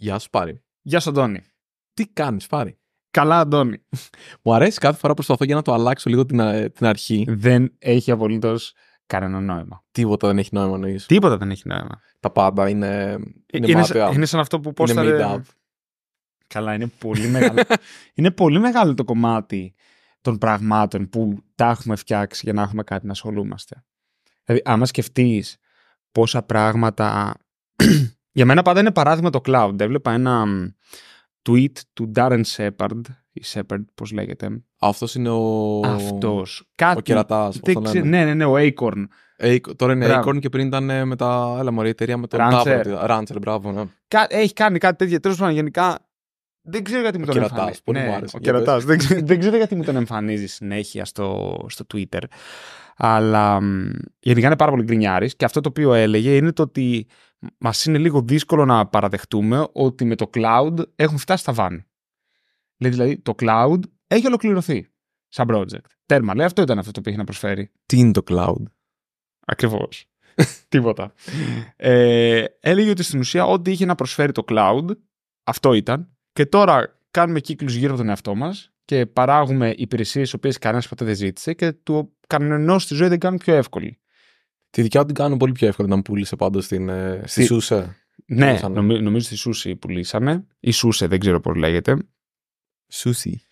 Γεια σου, Πάρη. Γεια σου, Αντώνη. Τι κάνεις, Πάρη; Καλά, Αντώνη. Μου αρέσει κάθε φορά προσπαθώ για να το αλλάξω λίγο την, α- την αρχή. Δεν έχει απολύτως κανένα νόημα. Τίποτα δεν έχει νόημα εννοείς. Τίποτα δεν έχει νόημα. Τα πάντα είναι, είναι, είναι, μάταια. σαν, είναι σαν αυτό που Είναι πόσταρε... made up. Καλά, είναι πολύ μεγάλο. είναι πολύ μεγάλο το κομμάτι των πραγμάτων που τα έχουμε φτιάξει για να έχουμε κάτι να ασχολούμαστε. Δηλαδή, άμα σκεφτείς πόσα πράγματα. Για μένα πάντα είναι παράδειγμα το cloud. Έβλεπα ένα μ, tweet του Darren Shepard, ή Shepard, πώς λέγεται. Αυτός είναι ο. Αυτός. Ο Κάτι. κερατά. δεν ξέρω- ναι, ναι, ναι, ο Acorn. Τώρα είναι Μπράβο. Acorn και πριν ήταν ε, με τα. Έλα, μωρή εταιρεία με τον Rancher. Rancher. Rancher, μπράβο, ναι. Κα- έχει κάνει κάτι τέτοιο. Τέλος πάντων, γενικά δεν ξέρω γιατί μου Ο τον κερατάς, εμφανίζει. πολύ μου άρεσε. Ο Για κερατάς. δεν, ξέρω, δεν ξέρω γιατί μου τον εμφανίζει συνέχεια στο, στο Twitter. Αλλά μ, γενικά είναι πάρα πολύ γκρινιάρης και αυτό το οποίο έλεγε είναι το ότι μας είναι λίγο δύσκολο να παραδεχτούμε ότι με το cloud έχουμε φτάσει στα βάνη. Λέει δηλαδή το cloud έχει ολοκληρωθεί σαν project. Τέρμα, λέει αυτό ήταν αυτό το οποίο έχει να προσφέρει. Τι είναι το cloud; Ακριβώς. Τίποτα. Ε, έλεγε ότι στην ουσία ό,τι είχε να προσφέρει το cloud, αυτό ήταν. Και τώρα κάνουμε κύκλους γύρω από τον εαυτό μας και παράγουμε υπηρεσίες τις οποίες κανένας ποτέ δεν ζήτησε και του κανενός στη ζωή δεν κάνουν πιο εύκολη. Τη δικιά του την κάνουν πολύ πιο εύκολη να μου πούλησε πάντως στην. ε, Στη Τι- SUSE. Ναι, Πουλήσανε. νομι- νομίζω στη Σούση πουλήσανε. Ή SUSE, δεν ξέρω πώς λέγεται. Σούσι.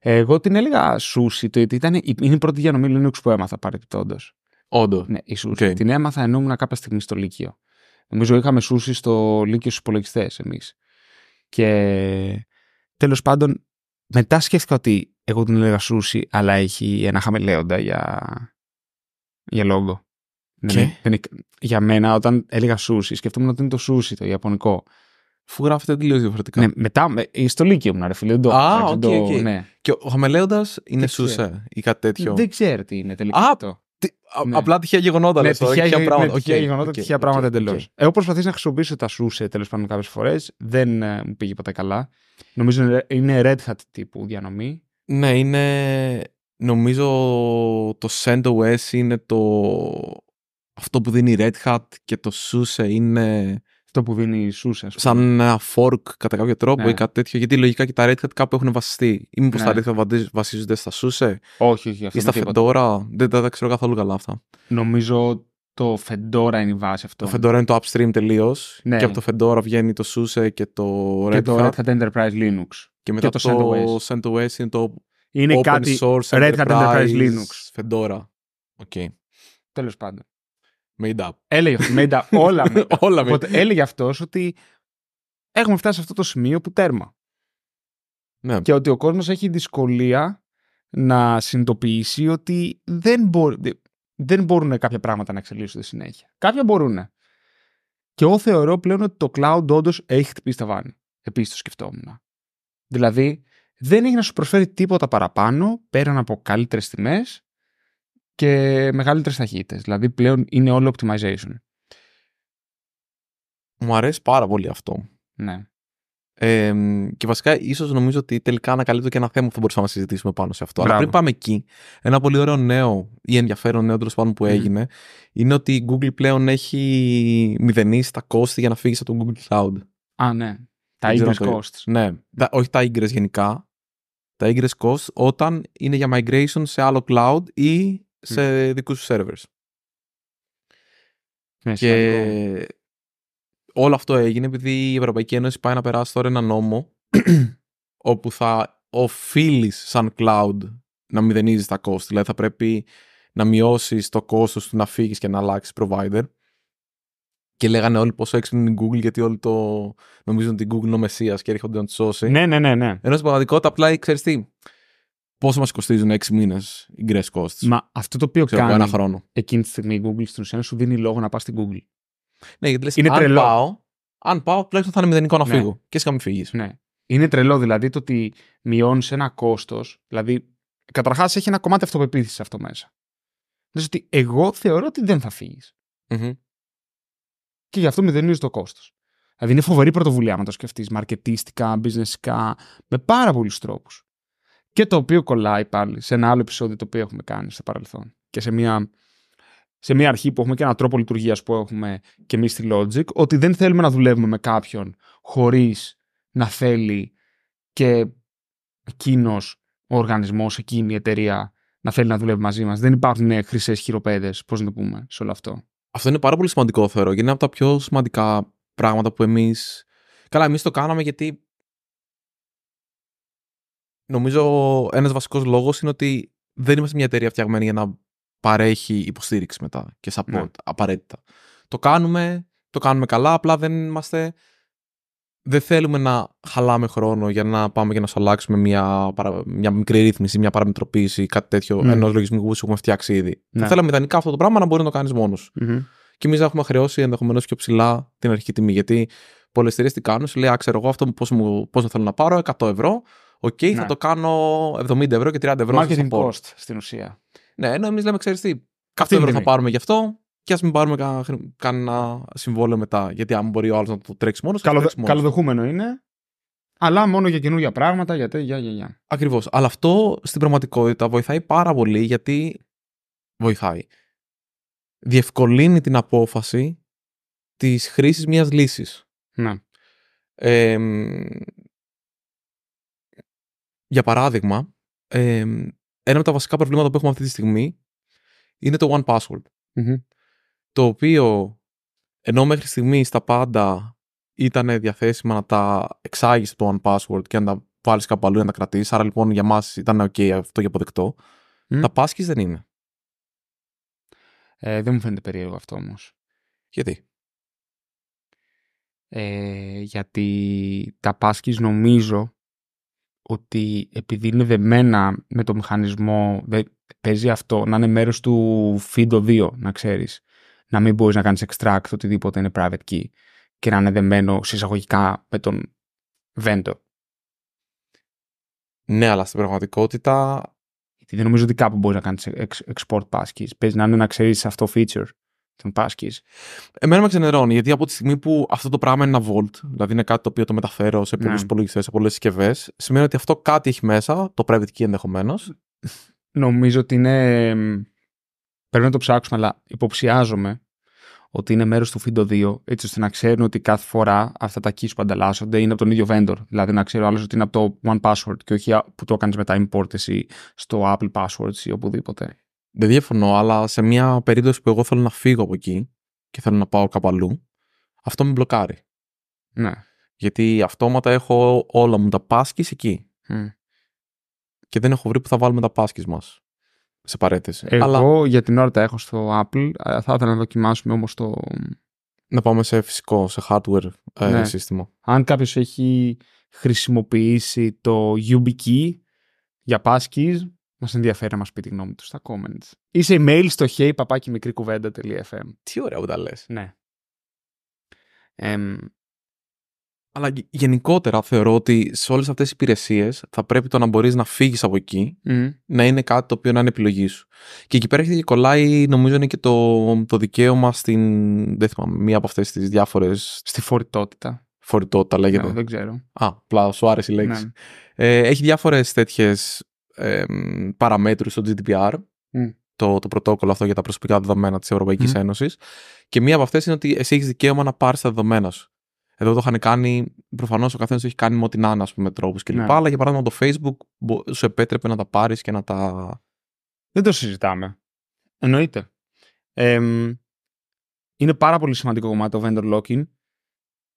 Εγώ την έλεγα Σούση, το γιατί ήταν, η- είναι η πρώτη διανομή Linux που έμαθα παρεπιπτόντως. Όντως. Ναι, η Σούση. Οκ. Την έμαθα ενώ ήμουν κάποια στιγμή στο Λύκειο. Νομίζω είχαμε Σούση στο Λύκειο στους υπολογιστές εμείς. Και τέλος πάντων, μετά σκέφτηκα ότι εγώ την έλεγα Σούση, αλλά έχει ένα χαμελέοντα για, για λόγο. Και; Δεν, δεν είναι- για μένα, όταν έλεγα Σούση, σκεφτόμουν ότι είναι το Σούση, το Ιαπωνικό. Που γράφεται τελείως διαφορετικά. Ναι, μετά, με- στο Λύκειο ήμουν, ρε φίλε. δεν το- Α, δεν οκ, το- οκ. ναι. Και ο χαμελέοντας είναι Δεν SUSE ή κάτι τέτοιο; Δεν ξέρω τι είναι τελικά. Α, αυτό. Τι- α- Ναι. Απλά τυχαία γεγονότα. Ναι, λες τώρα, τυχαία, τυχαία πράγματα. ναι, τυχαία Οκ, γεγονότα, οκ, τυχαία οκ, πράγματα οκ. εντελώς. Έχω προσπαθήσει να χρησιμοποιήσω τα SUSE τέλος πάντων κάποιες φορές. Δεν ε, μου πήγε ποτέ καλά. Νομίζω είναι- είναι Red Hat τύπου διανομή. Ναι, είναι. Νομίζω το CentOS είναι το. Αυτό που δίνει η Red Hat και το SUSE είναι Αυτό που δίνει η SUSE, ας πούμε. σαν ένα fork κατά κάποιο τρόπο Ναι. ή κάτι τέτοιο. Γιατί λογικά και τα Red Hat κάπου έχουν βασιστεί. Ή μήπως Ναι. τα Red Hat βασίζ- βασίζονται στα SUSE Όχι, όχι, αυτό ή στα δεν τίποτα. Fedora; Δεν τα, τα ξέρω καθόλου καλά αυτά. Νομίζω το Fedora είναι η βάση αυτό. Το Fedora είναι το upstream τελείως. Ναι. Και από το Fedora βγαίνει το SUSE και το Red και το Hat. Red Hat Enterprise Linux. Και μετά και το, το CentOS είναι το Είναι Open κάτι Source Red Hat Enterprise Enterprise Linux. Fedora. OK. Τέλος πάντων. Made up. Έλεγε αυτό. made up, όλα made up. Όλα made Οπότε έλεγε αυτός ότι έχουμε φτάσει σε αυτό το σημείο που τέρμα. Ναι. και ότι ο κόσμος έχει δυσκολία να συνειδητοποιήσει ότι δεν, μπορεί, δεν μπορούν κάποια πράγματα να εξελίσσονται συνέχεια. Κάποια μπορούν. Και εγώ θεωρώ πλέον ότι το cloud όντως έχει χτυπήσει τα βάνη. Επίσης το σκεφτόμουν. Δηλαδή, δεν έχει να σου προσφέρει τίποτα παραπάνω πέραν από καλύτερες τιμές και μεγαλύτερες ταχύτητες. Δηλαδή, πλέον είναι όλο optimization. Μου αρέσει πάρα πολύ αυτό. Ναι. Ε, και βασικά, ίσως νομίζω ότι τελικά ανακαλύπτω και ένα θέμα που θα μπορούσαμε να συζητήσουμε πάνω σε αυτό. Αλλά Μπράβο. πριν πάμε εκεί, ένα πολύ ωραίο νέο ή ενδιαφέρον νέο τέλος πάντων που Μμμ. έγινε είναι ότι η Google πλέον έχει μηδενίσει τα κόστη για να φύγεις από το Google Cloud. Α, ναι. Τα Δεν ξέρω egress αν το- costs. Ναι, τα- όχι τα egress γενικά. Τα egress costs όταν είναι για migration σε άλλο cloud ή σε δικούς σου servers. Ναι, σημαντικό. Και όλο αυτό έγινε επειδή η Ευρωπαϊκή Ένωση πάει να περάσει τώρα ένα νόμο όπου θα οφείλεις σαν cloud να μηδενίζεις τα κόστη. Δηλαδή θα πρέπει να μειώσεις το κόστος του να φύγεις και να αλλάξεις provider. Και λέγανε όλοι πόσο έξυπνη είναι η Google, γιατί όλοι το νομίζουν ότι η Google είναι ο Μεσσίας και έρχονται να τους σώσει. Ναι, ναι, ναι, ναι. Ενώ στην πραγματικότητα απλά ξέρεις τι. Πόσο μας κοστίζουν 6 μήνες οι γκρε costs; Μα αυτό το οποίο Ξέρω εγώ, κάνει ένα χρόνο. εκείνη τη στιγμή η Google στην ουσία σου δίνει λόγο να πας στην Google. Ναι, γιατί λες, Είναι αν τρελό. πάω, αν πάω, τουλάχιστον θα είναι μηδενικό να Ναι. φύγω. Και εσύ να μην φύγεις. Ναι. Είναι τρελό δηλαδή το ότι μειώνεις ένα κόστος. Δηλαδή, καταρχάς έχει ένα κομμάτι αυτοπεποίθησης αυτό μέσα. Λες ότι εγώ θεωρώ ότι δεν θα φύγεις. Και γι' αυτό μηδενίζεις το κόστος. Δηλαδή, είναι φοβερή πρωτοβουλία, άμα το σκεφτείς, μαρκετίστικα, businessικά, με πάρα πολλούς τρόπους. Και το οποίο κολλάει πάλι σε ένα άλλο επεισόδιο το οποίο έχουμε κάνει στο παρελθόν. Και σε μια, σε μια αρχή που έχουμε και έναν τρόπο λειτουργίας που έχουμε και εμείς στη Logic, ότι δεν θέλουμε να δουλεύουμε με κάποιον χωρίς να θέλει και εκείνος ο οργανισμός, εκείνη η εταιρεία να θέλει να δουλεύει μαζί μας. Δεν υπάρχουν χρυσές χειροπέδες, πώς να το πούμε, σε όλο αυτό. Αυτό είναι πάρα πολύ σημαντικό, θεωρώ, και είναι από τα πιο σημαντικά πράγματα που εμεί. Καλά, εμείς το κάναμε γιατί. Νομίζω ένας βασικός λόγος είναι ότι δεν είμαστε μια εταιρεία φτιαγμένη για να παρέχει υποστήριξη μετά και support ναι. απαραίτητα. Το κάνουμε, το κάνουμε καλά, απλά δεν είμαστε δεν θέλουμε να χαλάμε χρόνο για να πάμε και να σου αλλάξουμε μια, μια μικρή ρύθμιση, μια παραμετροποίηση, κάτι τέτοιο mm. ενός λογισμικού που έχουμε φτιάξει ήδη. Ναι. Θα θέλαμε ιδανικά αυτό το πράγμα να μπορεί να το κάνεις μόνος. Mm-hmm. Και εμείς έχουμε χρεώσει ενδεχομένως πιο ψηλά την αρχική τιμή. Γιατί πολλές εταιρείες τι κάνουν, σου λέει, Α, ξέρω εγώ αυτό πώς θέλω να πάρω, 100 ευρώ. OK, okay, ναι. θα το κάνω 70 ευρώ και 30 ευρώ. Marketing cost στην ουσία. Ναι, ενώ εμείς λέμε, ξέρεις τι, 100 ευρώ θα πάρουμε γι' αυτό, και ας μην πάρουμε κανένα συμβόλαιο μετά. Γιατί αν μπορεί ο άλλος να το τρέξει μόνος. Καλοδε... Καλοδεχούμενο είναι. Αλλά μόνο για καινούργια πράγματα, γιατί για, για, για. Ακριβώς. Αλλά αυτό στην πραγματικότητα βοηθάει πάρα πολύ γιατί. Βοηθάει. Διευκολύνει την απόφαση της χρήσης μιας λύσης. Ναι. Για παράδειγμα, ένα από τα βασικά προβλήματα που έχουμε αυτή τη στιγμή είναι το One Password το οποίο ενώ μέχρι στιγμής τα πάντα ήταν διαθέσιμα να τα εξάγεις το One Password και να τα βάλεις κάπου αλλού να τα κρατήσεις. Άρα λοιπόν για μας ήταν OK αυτό για αποδεκτό. Τα πάσκη δεν είναι. Ε, δεν μου φαίνεται περίεργο αυτό όμως. Γιατί; Ε, γιατί τα πάσκη νομίζω ότι επειδή είναι δεμένα με το μηχανισμό, παίζει αυτό να είναι μέρος του FIDO 2, να ξέρεις να μην μπορείς να κάνεις extract οτιδήποτε είναι private key και να είναι δεμένο συσσαγωγικά με τον vendor. Ναι, αλλά στην πραγματικότητα. Γιατί δεν νομίζω ότι κάπου μπορείς να κάνεις export passkeys. Παίζει να είναι να ξέρεις αυτό feature των passkeys. Εμένα με ξενερώνει, γιατί από τη στιγμή που αυτό το πράγμα είναι ένα vault, δηλαδή είναι κάτι το οποίο το μεταφέρω σε πολλούς ναι. υπολογιστές, σε πολλές συσκευές, σημαίνει ότι αυτό κάτι έχει μέσα, το private key ενδεχομένως. Νομίζω ότι είναι Πρέπει να το ψάξουμε, αλλά υποψιάζομαι ότι είναι μέρος του FIDO 2, έτσι ώστε να ξέρουν ότι κάθε φορά αυτά τα keys που ανταλλάσσονται είναι από τον ίδιο vendor. Δηλαδή να ξέρει ο άλλος ότι είναι από το One Password και όχι που το έκανε μετά import εσύ στο Apple Passwords ή οπουδήποτε. Δεν διαφωνώ, αλλά σε μια περίπτωση που εγώ θέλω να φύγω από εκεί και θέλω να πάω κάπου αλλού, αυτό με μπλοκάρει. Ναι. Γιατί αυτόματα έχω όλα μου τα πάσκης εκεί. Και δεν έχω βρει που θα βάλουμε τα πάσκης μας σε παρέτηση. Εγώ Αλλά... για την ώρα τα έχω στο Apple. Θα ήθελα να δοκιμάσουμε όμως το... Να πάμε σε φυσικό, σε hardware ε, ναι. σύστημα. Αν κάποιος έχει χρησιμοποιήσει το YubiKey για passkeys, μας ενδιαφέρει να μας πει τη γνώμη του στα comments. Ή σε email στο hey Τι ωραία που τα λες. Ναι. Αλλά γενικότερα θεωρώ ότι σε όλες αυτές τις υπηρεσίες θα πρέπει το να μπορείς να φύγεις από εκεί να είναι κάτι το οποίο να είναι επιλογή σου. Και εκεί πέρα έχει και κολλάει, νομίζω είναι και το, το δικαίωμα στην. Δεν θυμάμαι, μία από αυτές τις διάφορε. Στη φορητότητα. Φορητότητα λέγεται. Ναι, δεν ξέρω. Α, απλά σου άρεσε η λέξη. Ναι. Ε, έχει διάφορες τέτοιες ε, παραμέτρους στο GDPR. Το, το πρωτόκολλο αυτό για τα προσωπικά δεδομένα της Ευρωπαϊκής mm. Ένωσης. Και μία από αυτές είναι ότι εσύ έχεις δικαίωμα να πάρεις τα δεδομένα σου. Εδώ το είχαν κάνει, προφανώς ο καθένας έχει κάνει με ό,τι να είναι, ας πούμε, τρόπους κλπ. Ναι. Αλλά για παράδειγμα το Facebook σου επέτρεπε να τα πάρεις και να τα. Δεν το συζητάμε. Εννοείται. Ε, είναι πάρα πολύ σημαντικό κομμάτι το vendor locking.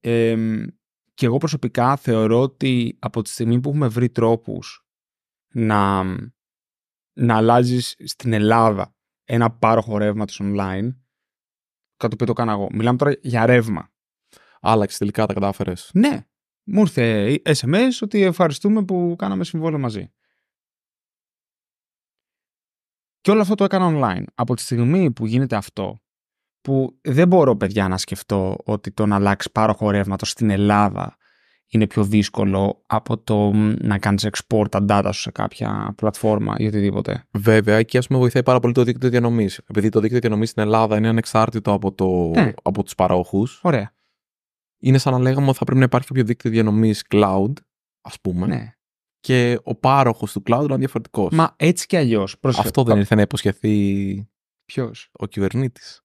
Ε, και εγώ προσωπικά θεωρώ ότι από τη στιγμή που έχουμε βρει τρόπους να, να αλλάζεις στην Ελλάδα ένα πάροχο ρεύματος online, κάτι το οποίο το κάνω εγώ. Μιλάμε τώρα για ρεύμα άλλαξες τελικά, τα κατάφερες. Ναι. Μου ήρθε SMS ότι ευχαριστούμε που κάναμε συμβόλαιο μαζί. Και όλο αυτό το έκανα online. Από τη στιγμή που γίνεται αυτό, που δεν μπορώ, παιδιά, να σκεφτώ ότι το να αλλάξεις πάροχο ρεύματος στην Ελλάδα είναι πιο δύσκολο από το να κάνεις export τα data σου σε κάποια πλατφόρμα ή οτιδήποτε. Βέβαια, και ας πούμε βοηθάει πάρα πολύ το δίκτυο διανομής. Επειδή το δίκτυο διανομής στην Ελλάδα είναι ανεξάρτητο από, το, ναι. από τους παρόχους. Ωραία είναι σαν να λέγαμε ότι θα πρέπει να υπάρχει κάποιο δίκτυο διανομής cloud, ας πούμε. Ναι. Και ο πάροχος του cloud είναι διαφορετικός. Μα έτσι κι αλλιώς. Αυτό δεν ήρθε να υποσχεθεί. Ποιος; Ο κυβερνήτης.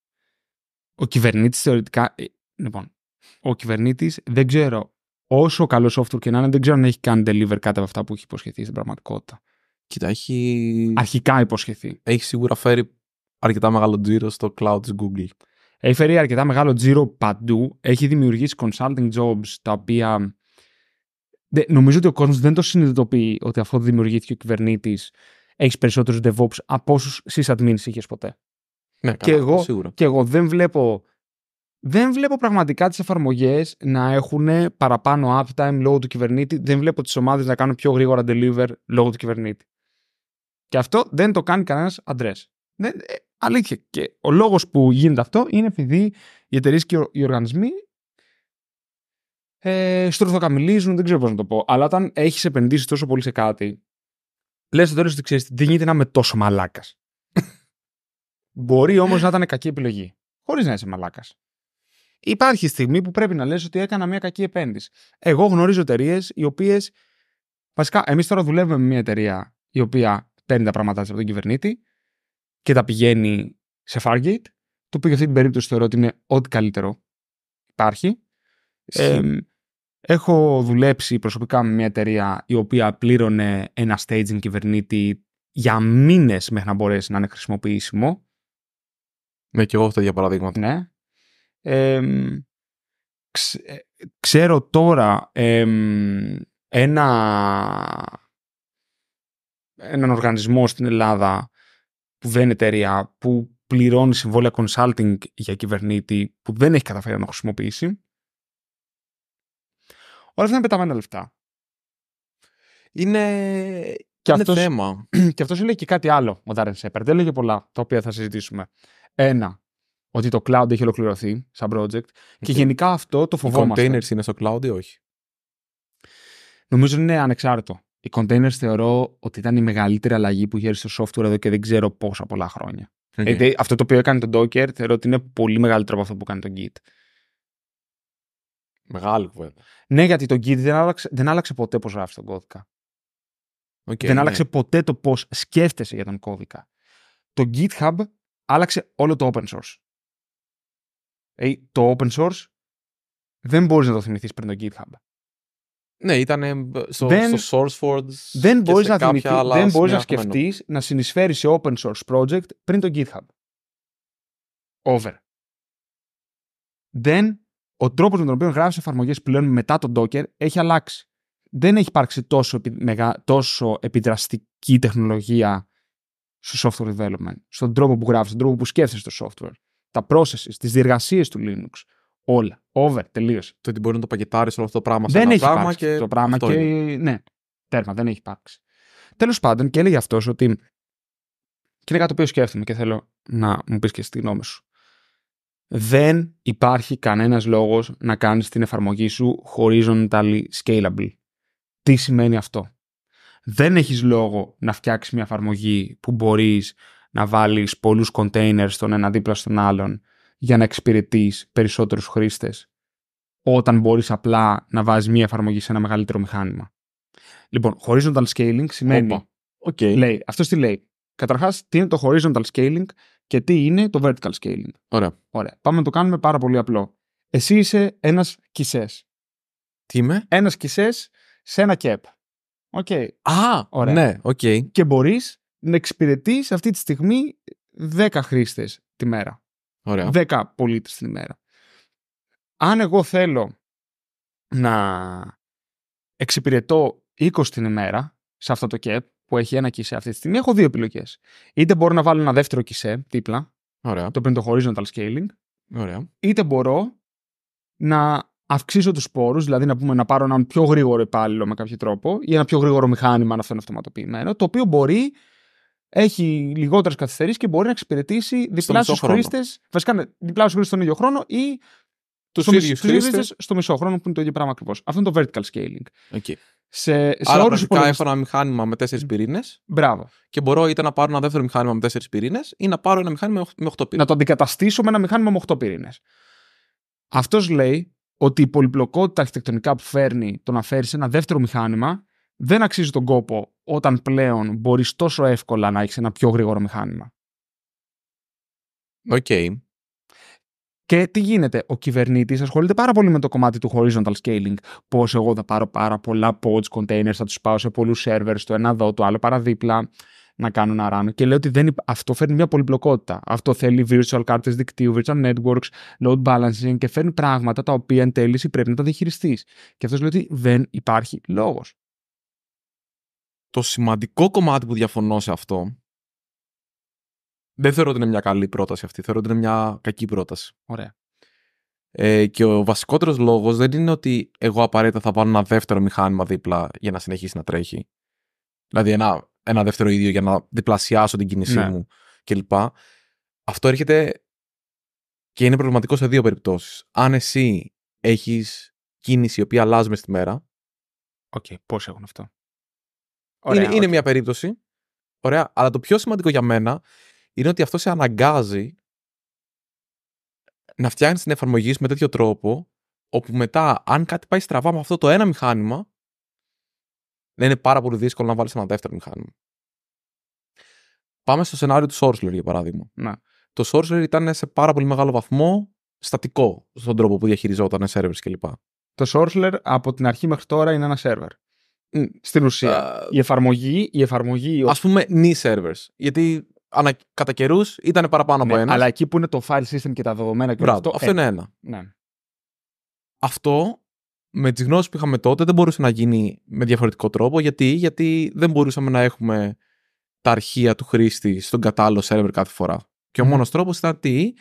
Ο κυβερνήτης θεωρητικά. Ε, λοιπόν, ο κυβερνήτης δεν ξέρω όσο καλό software και να είναι, δεν ξέρω αν έχει κάνει deliver κάτι από αυτά που έχει υποσχεθεί στην πραγματικότητα. Κοίτα, έχει, Αρχικά υποσχεθεί. έχει σίγουρα φέρει αρκετά μεγάλο τζίρο στο cloud της Google. Έχει φέρει αρκετά μεγάλο τζίρο παντού. Έχει δημιουργήσει consulting jobs τα οποία. Δε- νομίζω ότι ο κόσμος δεν το συνειδητοποιεί ότι αφού δημιουργήθηκε ο κυβερνήτης, έχεις περισσότερους DevOps από όσους sysadmins είχες ποτέ. Ναι, Και καλά, εγώ- Σίγουρα. Και εγώ δεν βλέπω. Δεν βλέπω πραγματικά τις εφαρμογές να έχουν παραπάνω uptime λόγω του κυβερνήτη. Δεν βλέπω τις ομάδες να κάνουν πιο γρήγορα deliver λόγω του κυβερνήτη. Και αυτό δεν το κάνει κανένας αντρές. Δεν, ε, αλήθεια. Και ο λόγος που γίνεται αυτό είναι επειδή οι εταιρείες και οι οργανισμοί ε, στρουθοκαμιλίζουν, δεν ξέρω πώς να το πω. Αλλά όταν έχεις επενδύσεις τόσο πολύ σε κάτι, λες τώρα ότι ξέρεις, τι, δεν γίνεται να είμαι τόσο μαλάκας. Μπορεί όμως να ήταν κακή επιλογή. Χωρίς να είσαι μαλάκας. Υπάρχει στιγμή που πρέπει να λες ότι έκανα μια κακή επένδυση. Εγώ γνωρίζω εταιρείες οι οποίες. Βασικά, εμείς τώρα δουλεύουμε με μια εταιρεία η οποία παίρνει τα πράγματά της από τον κυβερνήτη και τα πηγαίνει σε Fargate. Το οποίο για αυτή την περίπτωση θεωρώ ότι είναι ό,τι καλύτερο υπάρχει. Ε, έχω δουλέψει προσωπικά με μια εταιρεία η οποία πλήρωνε ένα staging κυβερνήτη για μήνες μέχρι να μπορέσει να είναι χρησιμοποιήσιμο. Ναι, και εγώ έχω τέτοια παραδείγματα. Ναι. Εμ, ξ- ε, ξέρω τώρα εμ, ένα, έναν οργανισμό στην Ελλάδα που δεν είναι εταιρεία που πληρώνει συμβόλαια consulting για κυβερνήτη που δεν έχει καταφέρει να το χρησιμοποιήσει. Όλα αυτά είναι πεταμένα λεφτά. Είναι, Και είναι αυτός, θέμα. και αυτός έλεγε και κάτι άλλο ο Darren Shepard. Έλεγε πολλά τα οποία θα συζητήσουμε. Ένα, ότι το cloud έχει ολοκληρωθεί σαν project και Οκ. γενικά αυτό το Οι φοβόμαστε. containers είναι στο cloud ή όχι; Νομίζω είναι ανεξάρτητο. Οι containers θεωρώ ότι ήταν η μεγαλύτερη αλλαγή που είχε έρθει στο software εδώ και δεν ξέρω πόσα πολλά χρόνια. Οκ. Δηλαδή, αυτό το οποίο έκανε το Docker θεωρώ ότι είναι πολύ μεγαλύτερο από αυτό που κάνει το Git. Μεγάλη κουβέντα. Ναι, γιατί το Git δεν άλλαξε, δεν άλλαξε ποτέ πώς γράφει τον κώδικα. Οκ, δεν ναι. άλλαξε ποτέ το πώς σκέφτεσαι για τον κώδικα. Το GitHub άλλαξε όλο το open source. Ε, το open source δεν μπορείς να το θυμηθείς πριν το GitHub. Ναι, ήταν στο, Δεν- στο SourceForge. Δεν και μπορείς σε να, κάποια θυμηθεί, άλλα δεν μπορείς σημεία να στο σκεφτείς να συνεισφέρει σε open source project πριν το GitHub. Over. Δεν, ο τρόπος με τον οποίο γράφεις εφαρμογές πλέον μετά τον Docker έχει αλλάξει. Δεν έχει υπάρξει τόσο, επι- μεγα- τόσο επιδραστική τεχνολογία στο software development. Στον τρόπο που γράφεις, στον τρόπο που σκέφτεσαι το software. Τα processes, τις διεργασίες του Linux. Όλα. Over. Τελείωσε. Το ότι μπορεί να το πακετάρει όλο αυτό το πράγμα σε Δεν ένα έχει πράγμα υπάρξει και αυτό το πράγμα αυτό και είναι. ναι, τέρμα, δεν έχει υπάρξει. Τέλος πάντων, και έλεγε αυτός ότι. Και είναι κάτι το οποίο σκέφτομαι και θέλω να μου πεις και στη γνώμη σου. Δεν υπάρχει κανένας λόγος να κάνεις την εφαρμογή σου horizontally scalable. Τι σημαίνει αυτό; Δεν έχεις λόγο να φτιάξεις μια εφαρμογή που μπορείς να βάλεις πολλούς containers τον ένα δίπλα στον άλλον για να εξυπηρετείς περισσότερους χρήστες όταν μπορείς απλά να βάζεις μια εφαρμογή σε ένα μεγαλύτερο μηχάνημα. Λοιπόν, horizontal scaling σημαίνει... Όπα. Οκ. Λέει, αυτός τι λέει; Καταρχάς, τι είναι το horizontal scaling και τι είναι το vertical scaling; Ωραία. Ωραία. Πάμε να το κάνουμε πάρα πολύ απλό. Εσύ είσαι ένας γκισές. Τι είμαι; Ένας γκισές σε ένα ΚΕΠ. OK. Α, Ωραία. ναι, οκ. Και μπορείς να εξυπηρετείς αυτή τη στιγμή 10 χρήστες τη μέρα. Ωραία. 10 πολίτες την ημέρα. Αν εγώ θέλω να εξυπηρετώ 20 την ημέρα σε αυτό το cap που έχει ένα κισέ αυτή τη στιγμή, έχω δύο επιλογές. Είτε μπορώ να βάλω ένα δεύτερο κισέ δίπλα, Ωραία. το οποίο είναι το horizontal scaling, Ωραία. είτε μπορώ να αυξήσω τους σπόρους, δηλαδή να πούμε να πάρω έναν πιο γρήγορο υπάλληλο με κάποιο τρόπο ή ένα πιο γρήγορο μηχάνημα αν αυτό είναι αυτοματοποιημένο, το οποίο μπορεί, έχει λιγότερες καθυστερήσεις και μπορεί να εξυπηρετήσει διπλάσιους μισό χρόνο. χρήστες. Βασικά, ναι, διπλάσιους χρήστες στον ίδιο χρόνο ή Τους στο μισ- ίδιους στους ίδιους χρήστες. χρήστες στο μισό χρόνο που είναι το ίδιο πράγμα ακριβώς. Αυτό είναι το vertical scaling. Okay. Σε, σε Άρα όρους πρακτικά υπολογιστή- έχω ένα μηχάνημα με 4 πυρήνες Μπράβο. και μπορώ είτε να πάρω ένα δεύτερο μηχάνημα με 4 πυρήνες ή να πάρω ένα μηχάνημα με 8 πυρήνε. να το αντικαταστήσω με ένα μηχάνημα με 8 πυρήνες. Αυτός λέει ότι η πολυπλοκότητα αρχιτεκτονικά που φέρνει το να φέρεις ένα δεύτερο μηχάνημα δεν αξίζει τον κόπο όταν πλέον μπορείς τόσο εύκολα να έχεις ένα πιο γρήγορο μηχάνημα. Οκ. Και τι γίνεται, ο κυβερνήτης ασχολείται πάρα πολύ με το κομμάτι του horizontal scaling. Πώς εγώ θα πάρω πάρα πολλά pods, containers, θα τους πάω σε πολλούς servers, το ένα εδώ, το άλλο παραδίπλα, να κάνω ένα run. Και λέει ότι δεν, αυτό φέρνει μια πολυπλοκότητα. Αυτό θέλει virtual κάρτε δικτύου, virtual networks, load balancing και φέρνει πράγματα τα οποία εν τέλει πρέπει να τα διαχειριστείς. Και αυτός λέει ότι δεν υπάρχει λόγος. Το σημαντικό κομμάτι που διαφωνώ σε αυτό δεν θεωρώ ότι είναι μια καλή πρόταση αυτή. Θεωρώ ότι είναι μια κακή πρόταση. Ωραία. Ε, και ο βασικότερος λόγος δεν είναι ότι εγώ απαραίτητα θα βάλω ένα δεύτερο μηχάνημα δίπλα για να συνεχίσει να τρέχει. Δηλαδή ένα, ένα δεύτερο ίδιο για να διπλασιάσω την κίνησή Ναι. μου κλπ. Αυτό έρχεται και είναι προβληματικό σε δύο περιπτώσεις. Αν εσύ έχεις κίνηση η οποία αλλάζει μες στη μέρα, Οκ, πώς έχουν αυτό; Είναι, Ωραία, είναι οκ. μια περίπτωση. Ωραία. Αλλά το πιο σημαντικό για μένα είναι ότι αυτό σε αναγκάζει να φτιάχνεις την εφαρμογή σου με τέτοιο τρόπο, όπου μετά, αν κάτι πάει στραβά με αυτό το ένα μηχάνημα, να είναι πάρα πολύ δύσκολο να βάλεις ένα δεύτερο μηχάνημα. Πάμε στο σενάριο του SourceLair, για παράδειγμα. Να. Το SourceLair ήταν σε πάρα πολύ μεγάλο βαθμό στατικό στον τρόπο που διαχειριζόταν servers κλπ. Το Sorcerer από την αρχή μέχρι τώρα είναι ένα server. Στην ουσία. Α, η εφαρμογή, η εφαρμογή Α πούμε, νη servers. Γιατί ανα, κατά καιρούς ήταν παραπάνω από ναι, ένας. αλλά εκεί που είναι το file system και τα δεδομένα και Μπράβο, αυτό, αυτό ε, είναι ένα. Ναι. Αυτό με τις γνώσεις που είχαμε τότε δεν μπορούσε να γίνει με διαφορετικό τρόπο. Γιατί, γιατί δεν μπορούσαμε να έχουμε τα αρχεία του χρήστη στον κατάλληλο server κάθε φορά. Και ο Μμμ. μόνος τρόπος ήταν τι,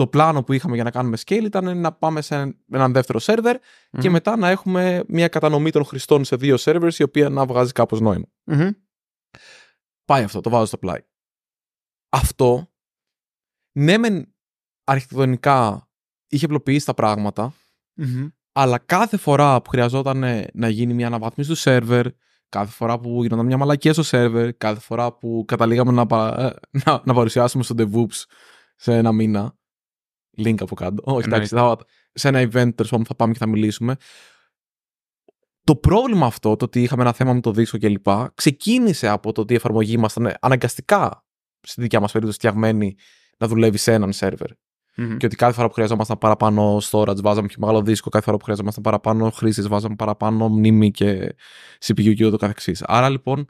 το πλάνο που είχαμε για να κάνουμε scale ήταν να πάμε σε έναν δεύτερο server και Μμμ. μετά να έχουμε μια κατανομή των χρηστών σε δύο servers η οποία να βγάζει κάπως νόημα. Μμμ. Πάει αυτό, το βάζω στο πλάι. Αυτό, ναι μεν αρχιτεκτονικά είχε απλοποιήσει τα πράγματα, Μμμ. αλλά κάθε φορά που χρειαζόταν να γίνει μια αναβάθμιση του σερβερ, κάθε φορά που γινόταν μια μαλακία στο σερβερ, κάθε φορά που καταλήγαμε να, πα- ε, να, να παρουσιάσουμε στο DevOps σε ένα μήνα, link από κάτω, όχι εντάξει, θα, σε ένα event τέλος πάντων θα πάμε και θα μιλήσουμε, το πρόβλημα αυτό, το ότι είχαμε ένα θέμα με το δίσκο κλπ, ξεκίνησε από το ότι η εφαρμογή μας ήταν αναγκαστικά, στη δικιά μας περίπτωση, φτιαγμένη να δουλεύει σε έναν σερβερ. Μμμ. Και ότι κάθε φορά που χρειαζόμασταν παραπάνω storage βάζαμε πιο μεγάλο δίσκο, κάθε φορά που χρειαζόμασταν παραπάνω χρήση βάζαμε παραπάνω μνήμη και CPU και ούτω καθεξής. Άρα λοιπόν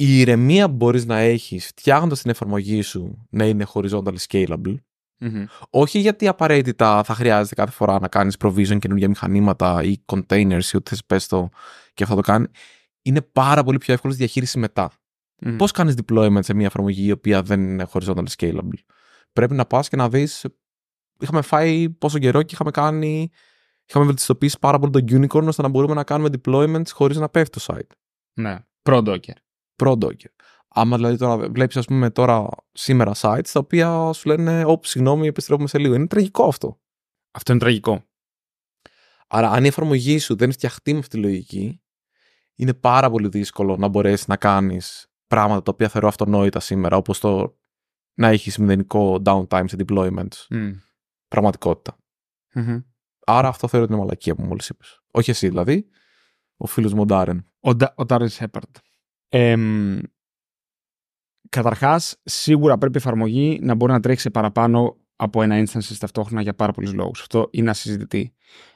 η ηρεμία που μπορείς να έχεις φτιάχνοντας την εφαρμογή σου να είναι horizontal scalable Μμμ. όχι γιατί απαραίτητα θα χρειάζεται κάθε φορά να κάνεις provision καινούργια μηχανήματα ή containers ή ό,τι θες πες το και αυτό το κάνει είναι πάρα πολύ πιο εύκολο στη διαχείριση μετά. Μμμ. Πώς κάνεις deployment σε μια εφαρμογή η οποία δεν είναι horizontal scalable; Πρέπει να πας και να δεις. Είχαμε φάει πόσο καιρό και είχαμε κάνει. Είχαμε βελτιστοποιήσει πάρα πολύ το unicorn ώστε να μπορούμε να κάνουμε deployments χωρίς να πέφτει το site. Ναι. Pro Docker. Pro Docker. Άμα δηλαδή τώρα βλέπεις, ας πούμε, τώρα σήμερα sites τα οποία σου λένε, Ωπ, συγγνώμη, επιστρέφουμε σε λίγο. Είναι τραγικό αυτό. Αυτό είναι τραγικό. Άρα, αν η εφαρμογή σου δεν είναι φτιαχτεί με αυτή τη λογική, είναι πάρα πολύ δύσκολο να μπορέσεις να κάνεις πράγματα τα οποία θεωρώ αυτονόητα σήμερα, όπως το να έχεις μηδενικό downtime σε deployments. Μμ. Πραγματικότητα. Μμμ. Άρα αυτό θεωρώ ότι είναι μαλακία που μόλις είπες. Όχι εσύ δηλαδή, ο φίλος μου ο Ντάρεν. Ο, Ντα- ο Darren Shepard. Εμ, καταρχάς, σίγουρα πρέπει η εφαρμογή να μπορεί να τρέχει σε παραπάνω από ένα instance ταυτόχρονα για πάρα πολλούς λόγους. Αυτό είναι ασυζητητί.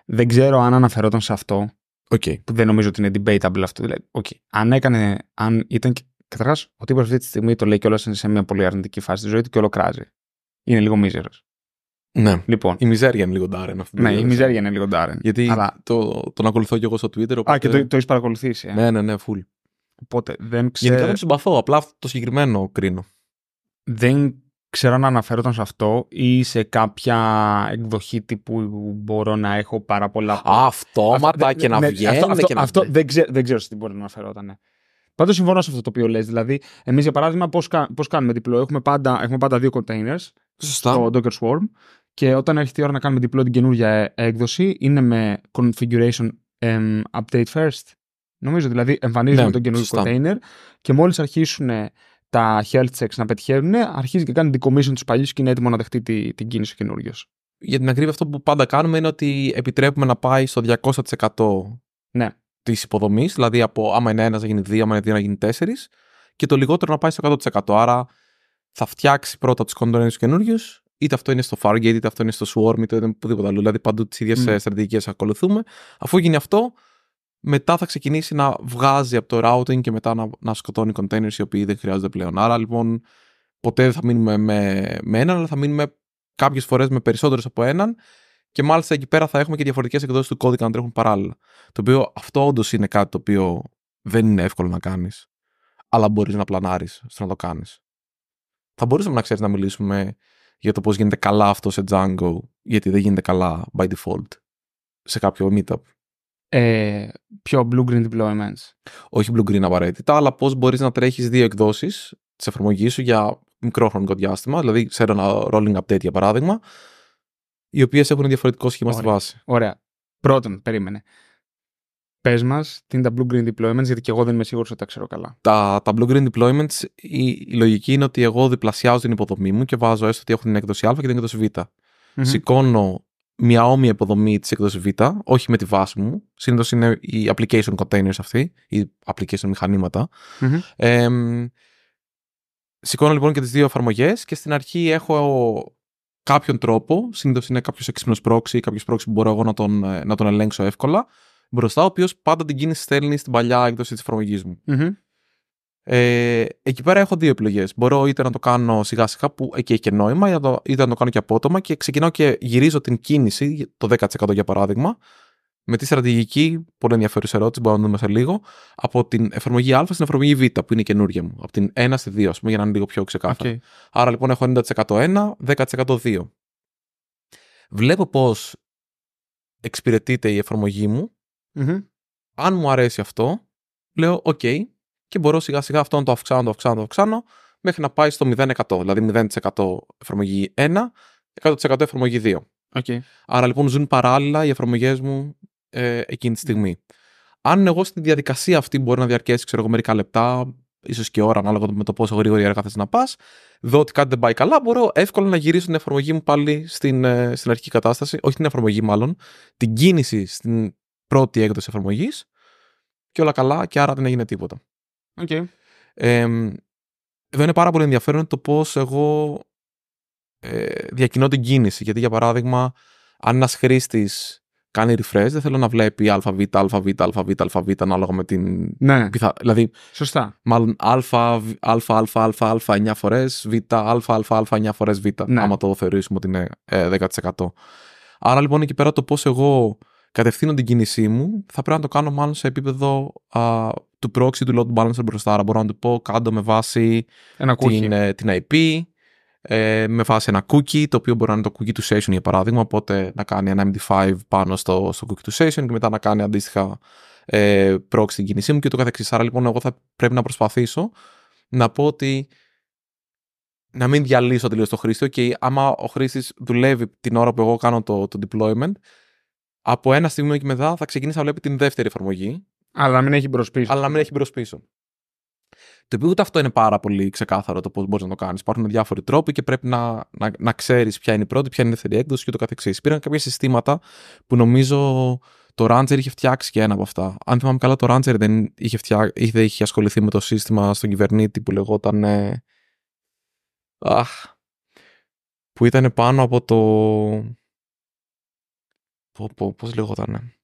Δεν ξέρω αν αναφερόταν σε αυτό, Οκ. που δεν νομίζω ότι είναι debatable αυτό. Δηλαδή, okay. αν έκανε, αν ήταν. Καταρχάς, ο τύπος αυτή τη στιγμή το λέει κιόλας είναι σε μια πολύ αρνητική φάση τη ζωή του και όλο κράζει. Είναι λίγο μίζερος. Ναι. Λοιπόν, Η μιζέρια είναι λίγο Ντάρεν αυτή. ναι, η μιζέρια είναι λίγο Darren. Γιατί Αλλά- το, τον ακολουθώ και εγώ στο Twitter. Οπότε... Α, και το, το έχεις παρακολουθήσει. Ε. Ναι, ναι, ναι, full. Οπότε δεν Γενικά ξέρω. τον συμπαθώ. Απλά αυτό το συγκεκριμένο κρίνω. δεν ξέρω αν αναφέρονταν σε αυτό ή σε κάποια εκδοχή τύπου μπορώ να έχω πάρα πολλά. Αυτόματα Αυτό- και να ναι, βγαίνει. Αυτό, αυτό, και να... αυτό δεν, ξέρω, δεν ξέρω σε τι μπορεί να αναφερόταν. Ναι. Πάντως συμφωνώ σε αυτό το οποίο λες. Δηλαδή, εμείς για παράδειγμα, πώς πώς κάνουμε deploy. Έχουμε πάντα, έχουμε πάντα δύο containers Σωστά. στο Docker Swarm και όταν έρχεται η ώρα να κάνουμε deploy την καινούργια ε- έκδοση, είναι με configuration em, update first. Νομίζω δηλαδή εμφανίζουμε Ναι, τον καινούργιο σωστά. container και μόλις αρχίσουν τα health checks να πετυχαίνουν, αρχίζει και κάνει decommission τους παλιούς και είναι έτοιμο να δεχτεί τη- την κίνηση ο καινούριος. Για την ακρίβεια, αυτό που πάντα κάνουμε είναι ότι επιτρέπουμε να πάει στο 200% Ναι. της υποδομής. Δηλαδή, από άμα είναι ένας να γίνει δύο, άμα είναι δύο να γίνει τέσσερις. Και το λιγότερο να πάει στο 100%. Άρα, θα φτιάξει πρώτα τους containers καινούριου, είτε αυτό είναι στο Fargate, είτε αυτό είναι στο Swarm, είτε είναι οπουδήποτε άλλο. Δηλαδή παντού τις ίδιες Mm. mm. στρατηγικές ακολουθούμε. Αφού γίνει αυτό, μετά θα ξεκινήσει να βγάζει από το routing και μετά να, να σκοτώνει containers οι οποίοι δεν χρειάζονται πλέον. Άρα λοιπόν ποτέ δεν θα μείνουμε με, με έναν, αλλά θα μείνουμε κάποιες φορές με περισσότερους από έναν. Και μάλιστα εκεί πέρα θα έχουμε και διαφορετικές εκδόσεις του κώδικα να τρέχουν παράλληλα. Το οποίο αυτό όντως είναι κάτι το οποίο δεν είναι εύκολο να κάνεις. Αλλά μπορείς να πλανάρεις στο να το κάνεις. Θα μπορούσαμε να ξέρεις να μιλήσουμε για το πώς γίνεται καλά αυτό σε Django, γιατί δεν γίνεται καλά by default σε κάποιο meetup. Ε, πιο blue-green deployments. Όχι blue green απαραίτητα, αλλά πώς μπορείς να τρέχεις δύο εκδόσεις της εφαρμογής σου για μικρό χρονικό διάστημα, δηλαδή σε ένα rolling update για παράδειγμα, οι οποίες έχουν διαφορετικό σχήμα στη Ωραία. βάση. Ωραία. Πρώτον, περίμενε. Πες μας τι είναι τα blue-green deployments, γιατί και εγώ δεν είμαι σίγουρος ότι τα ξέρω καλά. Τα, τα blue green deployments, η, η λογική είναι ότι εγώ διπλασιάζω την υποδομή μου και βάζω έστω ότι έχω την έκδοση Α και την έκδοση Β. Μμμ. Σηκώνω μια όμοια υποδομή της έκδοσης Β, όχι με τη βάση μου. Συνήθως είναι οι application containers αυτοί, οι application μηχανήματα. Μμμ. Εμ, σηκώνω λοιπόν και τις δύο εφαρμογές και στην αρχή έχω κάποιον τρόπο, συνήθως είναι κάποιος έξυπνος proxy ή κάποιος proxy που μπορώ εγώ να τον, ε, να τον ελέγξω εύκολα, μπροστά, ο οποίος πάντα την κίνηση στέλνει στην παλιά έκδοση της εφαρμογής μου. Μμμ. Ε, εκεί πέρα έχω δύο επιλογές. Μπορώ είτε να το κάνω σιγά σιγά που εκεί έχει και νόημα, είτε να το, είτε να το κάνω και απότομα και ξεκινάω και γυρίζω την κίνηση, το 10% για παράδειγμα, με τη στρατηγική, πολύ ενδιαφέρουσα ερώτηση, μπορούμε να δούμε σε λίγο, από την εφαρμογή Α στην εφαρμογή Β, που είναι η καινούργια μου. Από την 1 στη 2, ας πούμε, για να είναι λίγο πιο ξεκάθαρα. Οκ. Άρα λοιπόν έχω 90% 1, 10% 2. Βλέπω πώς εξυπηρετείται η εφαρμογή μου Μμμ. αν μου αρέσει αυτό, λέω OK και μπορώ σιγά σιγά αυτό να το αυξάνω, να το αυξάνω, να το αυξάνω μέχρι να πάει στο 0%. Δηλαδή 0% εφαρμογή 1, 100% εφαρμογή 2. Οκ. Άρα λοιπόν ζουν παράλληλα οι εφαρμογές μου ε, εκείνη τη στιγμή. Αν εγώ στη διαδικασία αυτή μπορεί να διαρκέσει ξέρω εγώ, μερικά λεπτά, ίσως και ώρα, ανάλογα με το πόσο γρήγορα ή αργά θες να πας, δω ότι κάτι δεν πάει καλά, μπορώ εύκολα να γυρίσω την εφαρμογή μου πάλι στην, ε, στην αρχική κατάσταση. Όχι την εφαρμογή, μάλλον. Την κίνηση στην πρώτη έκδοση εφαρμογής και όλα καλά, και άρα δεν έγινε τίποτα. Οκ. Ε, εδώ είναι πάρα πολύ ενδιαφέρον το πώς εγώ ε, διακινώ την κίνηση. Γιατί, για παράδειγμα, αν ένας χρήστης κάνει refresh, δεν θέλω να βλέπει ΑΒ, ΑΒ, ΑΒ, ΑΒ, ανάλογα με την. Ναι, πιθα- Δηλαδή, σωστά. μάλλον Α, Α, Α, Α, Α, Α 9 φορές, Β, Α, Α, Α 9 φορές Β. Ναι. Άμα το θεωρήσουμε ότι είναι ε, 10%. Άρα λοιπόν εκεί πέρα το πώς εγώ κατευθύνω την κίνησή μου θα πρέπει να το κάνω μάλλον σε επίπεδο α, του proxy του load balancer μπροστά. Άρα μπορώ να του πω κάτω με βάση Ένα cookie. την, ε, την IP, ε, με βάση ένα cookie, το οποίο μπορεί να είναι το cookie του session για παράδειγμα, οπότε να κάνει ένα MD5 πάνω στο, στο cookie του session και μετά να κάνει αντίστοιχα ε, proxy την κίνησή μου και το καθεξής. Άρα λοιπόν εγώ θα πρέπει να προσπαθήσω να πω ότι να μην διαλύσω τελείως το χρήστη. Και άμα ο χρήστης δουλεύει την ώρα που εγώ κάνω το, το deployment, από ένα στιγμή και μετά θα ξεκινήσει να βλέπει την δεύτερη εφαρμογή Αλλά να μην έχει μπρος πίσω. αλλά να μην έχει μπρος πίσω. Το οποίο ούτε αυτό είναι πάρα πολύ ξεκάθαρο το πώς μπορείς να το κάνεις. Υπάρχουν διάφοροι τρόποι και πρέπει να, να, να ξέρεις ποια είναι η πρώτη, ποια είναι η δεύτερη έκδοση και το καθεξής. Υπήρχαν κάποια συστήματα που νομίζω το Rancher είχε φτιάξει και ένα από αυτά. Αν θυμάμαι καλά, το Rancher δεν είχε, φτιά... ή δεν είχε ασχοληθεί με το σύστημα στον κυβερνήτη που λεγόταν. ε, Αχ. Που ήταν πάνω από το. Πώ πω, πώς λεγότανε.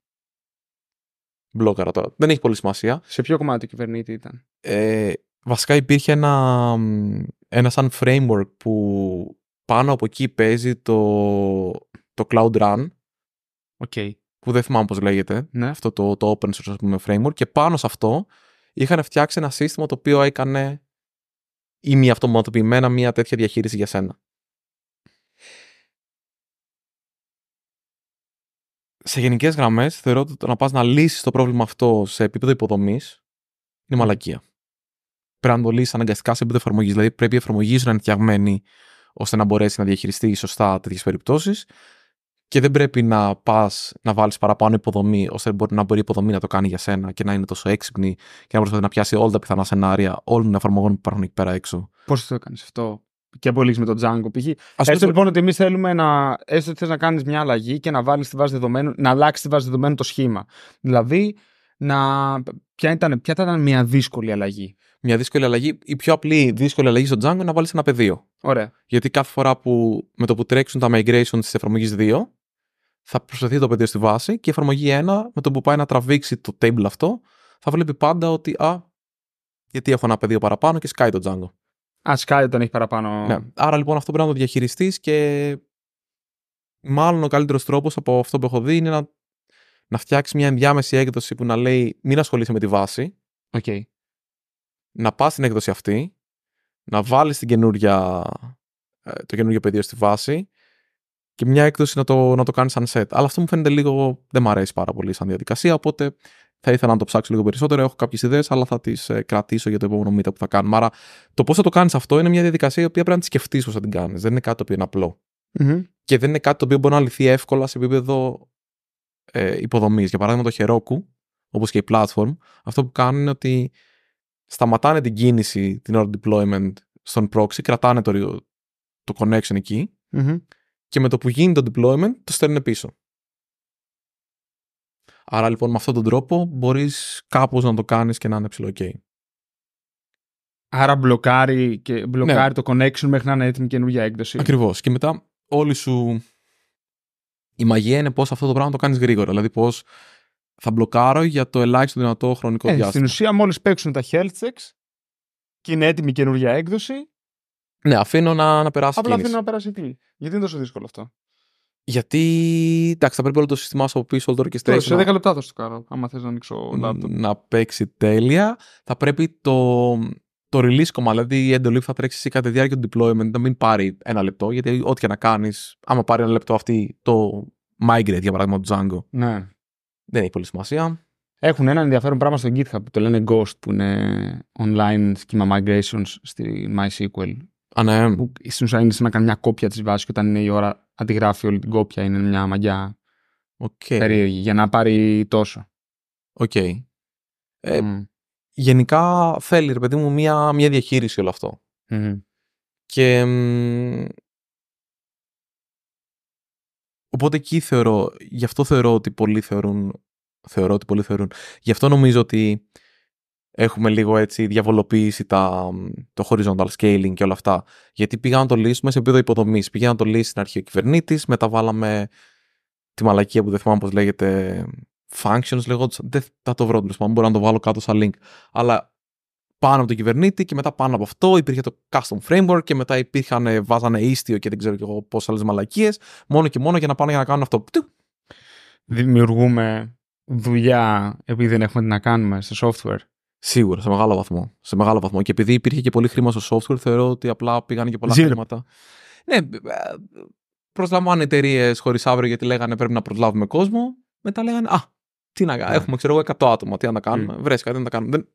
Μπλόκαρα τώρα. Δεν έχει πολύ σημασία. Σε ποιο κομμάτι του κυβερνήτη ήταν; Ε, βασικά υπήρχε ένα, μ, ένα σαν framework που πάνω από εκεί παίζει το, το Cloud Run, OK. που δεν θυμάμαι πώς λέγεται, Ναι. αυτό το, το open source ας πούμε, framework, και πάνω σε αυτό είχαν φτιάξει ένα σύστημα το οποίο έκανε ημιαυτοματοποιημένα μια τέτοια διαχείριση για σένα. Σε γενικές γραμμές θεωρώ ότι το να πας να λύσεις το πρόβλημα αυτό σε επίπεδο υποδομής είναι μαλακία. Πρέπει να το λύσεις αναγκαστικά σε επίπεδο εφαρμογής. Δηλαδή πρέπει η εφαρμογή σου να είναι φτιαγμένη ώστε να μπορέσεις να διαχειριστείς σωστά τέτοιες περιπτώσεις και δεν πρέπει να πας να βάλεις παραπάνω υποδομή ώστε μπορεί- να μπορεί η υποδομή να το κάνει για σένα και να είναι τόσο έξυπνη και να προσπαθεί να πιάσει όλα τα πιθανά σενάρια όλων των εφαρμογών που υπάρχουν εκεί πέρα έξω. Πώς το έκανες αυτό; Και από με τον Django π.χ. Ας Έστω πούμε- λοιπόν ότι εμείς θέλουμε να. Έστω ότι θες να κάνεις μια αλλαγή και να βάλεις στη βάση δεδομένων, να αλλάξεις στη βάση δεδομένων το σχήμα. Δηλαδή, να. Ποια ήταν, ποια ήταν μια δύσκολη αλλαγή; μια δύσκολη αλλαγή. Η πιο απλή δύσκολη αλλαγή στο Django είναι να βάλεις ένα πεδίο. Ωραία. Γιατί κάθε φορά που με το που τρέξουν τα migration της εφαρμογής 2, θα προσθεθεί το πεδίο στη βάση και η εφαρμογή 1, με το που πάει να τραβήξει το table αυτό, θα βλέπει πάντα ότι α, γιατί έχω ένα πεδίο παραπάνω και σκάει το Django. Α, σκάει όταν έχει παραπάνω. Ναι. Άρα λοιπόν αυτό πρέπει να το διαχειριστείς και μάλλον ο καλύτερος τρόπος από αυτό που έχω δει είναι να, να φτιάξεις μια ενδιάμεση έκδοση που να λέει μην ασχολείσαι με τη βάση. Okay. Να πας στην έκδοση αυτή, να βάλεις την καινούρια, ε, το καινούργιο πεδίο στη βάση και μια έκδοση να το, να το κάνεις σαν set. Αλλά αυτό μου φαίνεται λίγο. δεν μου αρέσει πάρα πολύ σαν διαδικασία. Οπότε θα ήθελα να το ψάξω λίγο περισσότερο. Έχω κάποιες ιδέες, αλλά θα τις ε, κρατήσω για το επόμενο meetup που θα κάνουμε. Άρα το πώς θα το κάνεις αυτό είναι μια διαδικασία η οποία πρέπει να τη σκεφτείς πώς θα την κάνεις. Δεν είναι κάτι το οποίο είναι απλό. Mm-hmm. Και δεν είναι κάτι το οποίο μπορεί να λυθεί εύκολα σε επίπεδο ε, υποδομής. Για παράδειγμα, το Heroku, όπως και η platform, αυτό που κάνουν είναι ότι σταματάνε την κίνηση την ώρα deployment στον proxy, κρατάνε το, το connection εκεί Mm-hmm. και με το που γίνει το deployment το στέλνουν πίσω. Άρα λοιπόν με αυτόν τον τρόπο μπορείς κάπως να το κάνεις και να είναι ψηλό OK. Άρα μπλοκάρει, και μπλοκάρει Ναι. το connection μέχρι να είναι έτοιμη καινούργια έκδοση. Ακριβώς. Και μετά όλη σου η μαγεία είναι πώς αυτό το πράγμα το κάνεις γρήγορα. Δηλαδή πώς θα μπλοκάρω για το ελάχιστο δυνατό χρονικό Ε, στην διάστημα. ουσία, μόλις παίξουν τα health checks και είναι έτοιμη καινούργια έκδοση, Ναι, αφήνω να, να περάσει απλά κίνηση. αφήνω να περάσει εκεί. Γιατί είναι τόσο δύσκολο αυτό; Γιατί εντάξει, θα πρέπει όλο το σύστημά σου από πίσω, όλο το Τώρα, orchestration σε να- 10 λεπτά θα σου το κάνω, άμα θες να ανοίξω laptop. να παίξει τέλεια. Θα πρέπει το, το release κομμάτι, δηλαδή η εντολή που θα τρέξει εσύ κατά τη διάρκεια του deployment να μην πάρει ένα λεπτό, γιατί ό,τι και να κάνεις, άμα πάρει ένα λεπτό αυτή το migrate για παράδειγμα του Django, Ναι. δεν έχει πολύ σημασία. Έχουν ένα ενδιαφέρον πράγμα στο GitHub που το λένε Ghost, που είναι online schema migrations στη MySQL. Α, ναι. Που στην ουσία είναι σαν να κάνει μια κόπια της βάσης και όταν είναι η ώρα αντιγράφει όλη την κόπια. Είναι μια μαγιά Οκ. περίεργη για να πάρει τόσο. Οκ. Ε, Μμ. Γενικά θέλει, ρε παιδί μου, μια, μια διαχείριση όλο αυτό. Μμμ. Και. μ, Οπότε εκεί θεωρώ, γι' αυτό θεωρώ ότι πολλοί θεωρούν, θεωρώ ότι πολλοί θεωρούν, γι' αυτό νομίζω ότι έχουμε λίγο έτσι διαβολοποίηση τα, το horizontal scaling και όλα αυτά. Γιατί πήγα να το λύσουμε σε επίπεδο υποδομής. Πήγε να το λύσει στην αρχή ο κυβερνήτης, μετά βάλαμε τη μαλακία που δεν θυμάμαι πώς λέγεται. Functions λέγονταν. Δεν θα το βρω τέλος πάντων. Μπορώ να το βάλω κάτω σαν link. Αλλά πάνω από τον κυβερνήτη και μετά πάνω από αυτό υπήρχε το custom framework και μετά υπήρχαν, ε, βάζανε ίστιο και δεν ξέρω και εγώ πόσε άλλες μαλακίες. Μόνο και μόνο για να πάνε για να κάνουν αυτό. Του. Δημιουργούμε δουλειά επειδή δεν έχουμε τι να κάνουμε στο software. Σίγουρα, σε μεγάλο βαθμό. Σε μεγάλο βαθμό. Και επειδή υπήρχε και πολύ χρήμα στο software, θεωρώ ότι απλά πήγαν και πολλά Zero. χρήματα. Ναι, ε, προσλαμβάνουν εταιρείες χωρίς αύριο γιατί λέγανε πρέπει να προσλάβουμε κόσμο. Μετά λέγανε Α, τι να κάνουμε. Ναι. Έχουμε, ξέρω εγώ, 100 άτομα. Τι να τα κάνουμε. Mm. Βρες κάτι να τα κάνουμε. Δεν...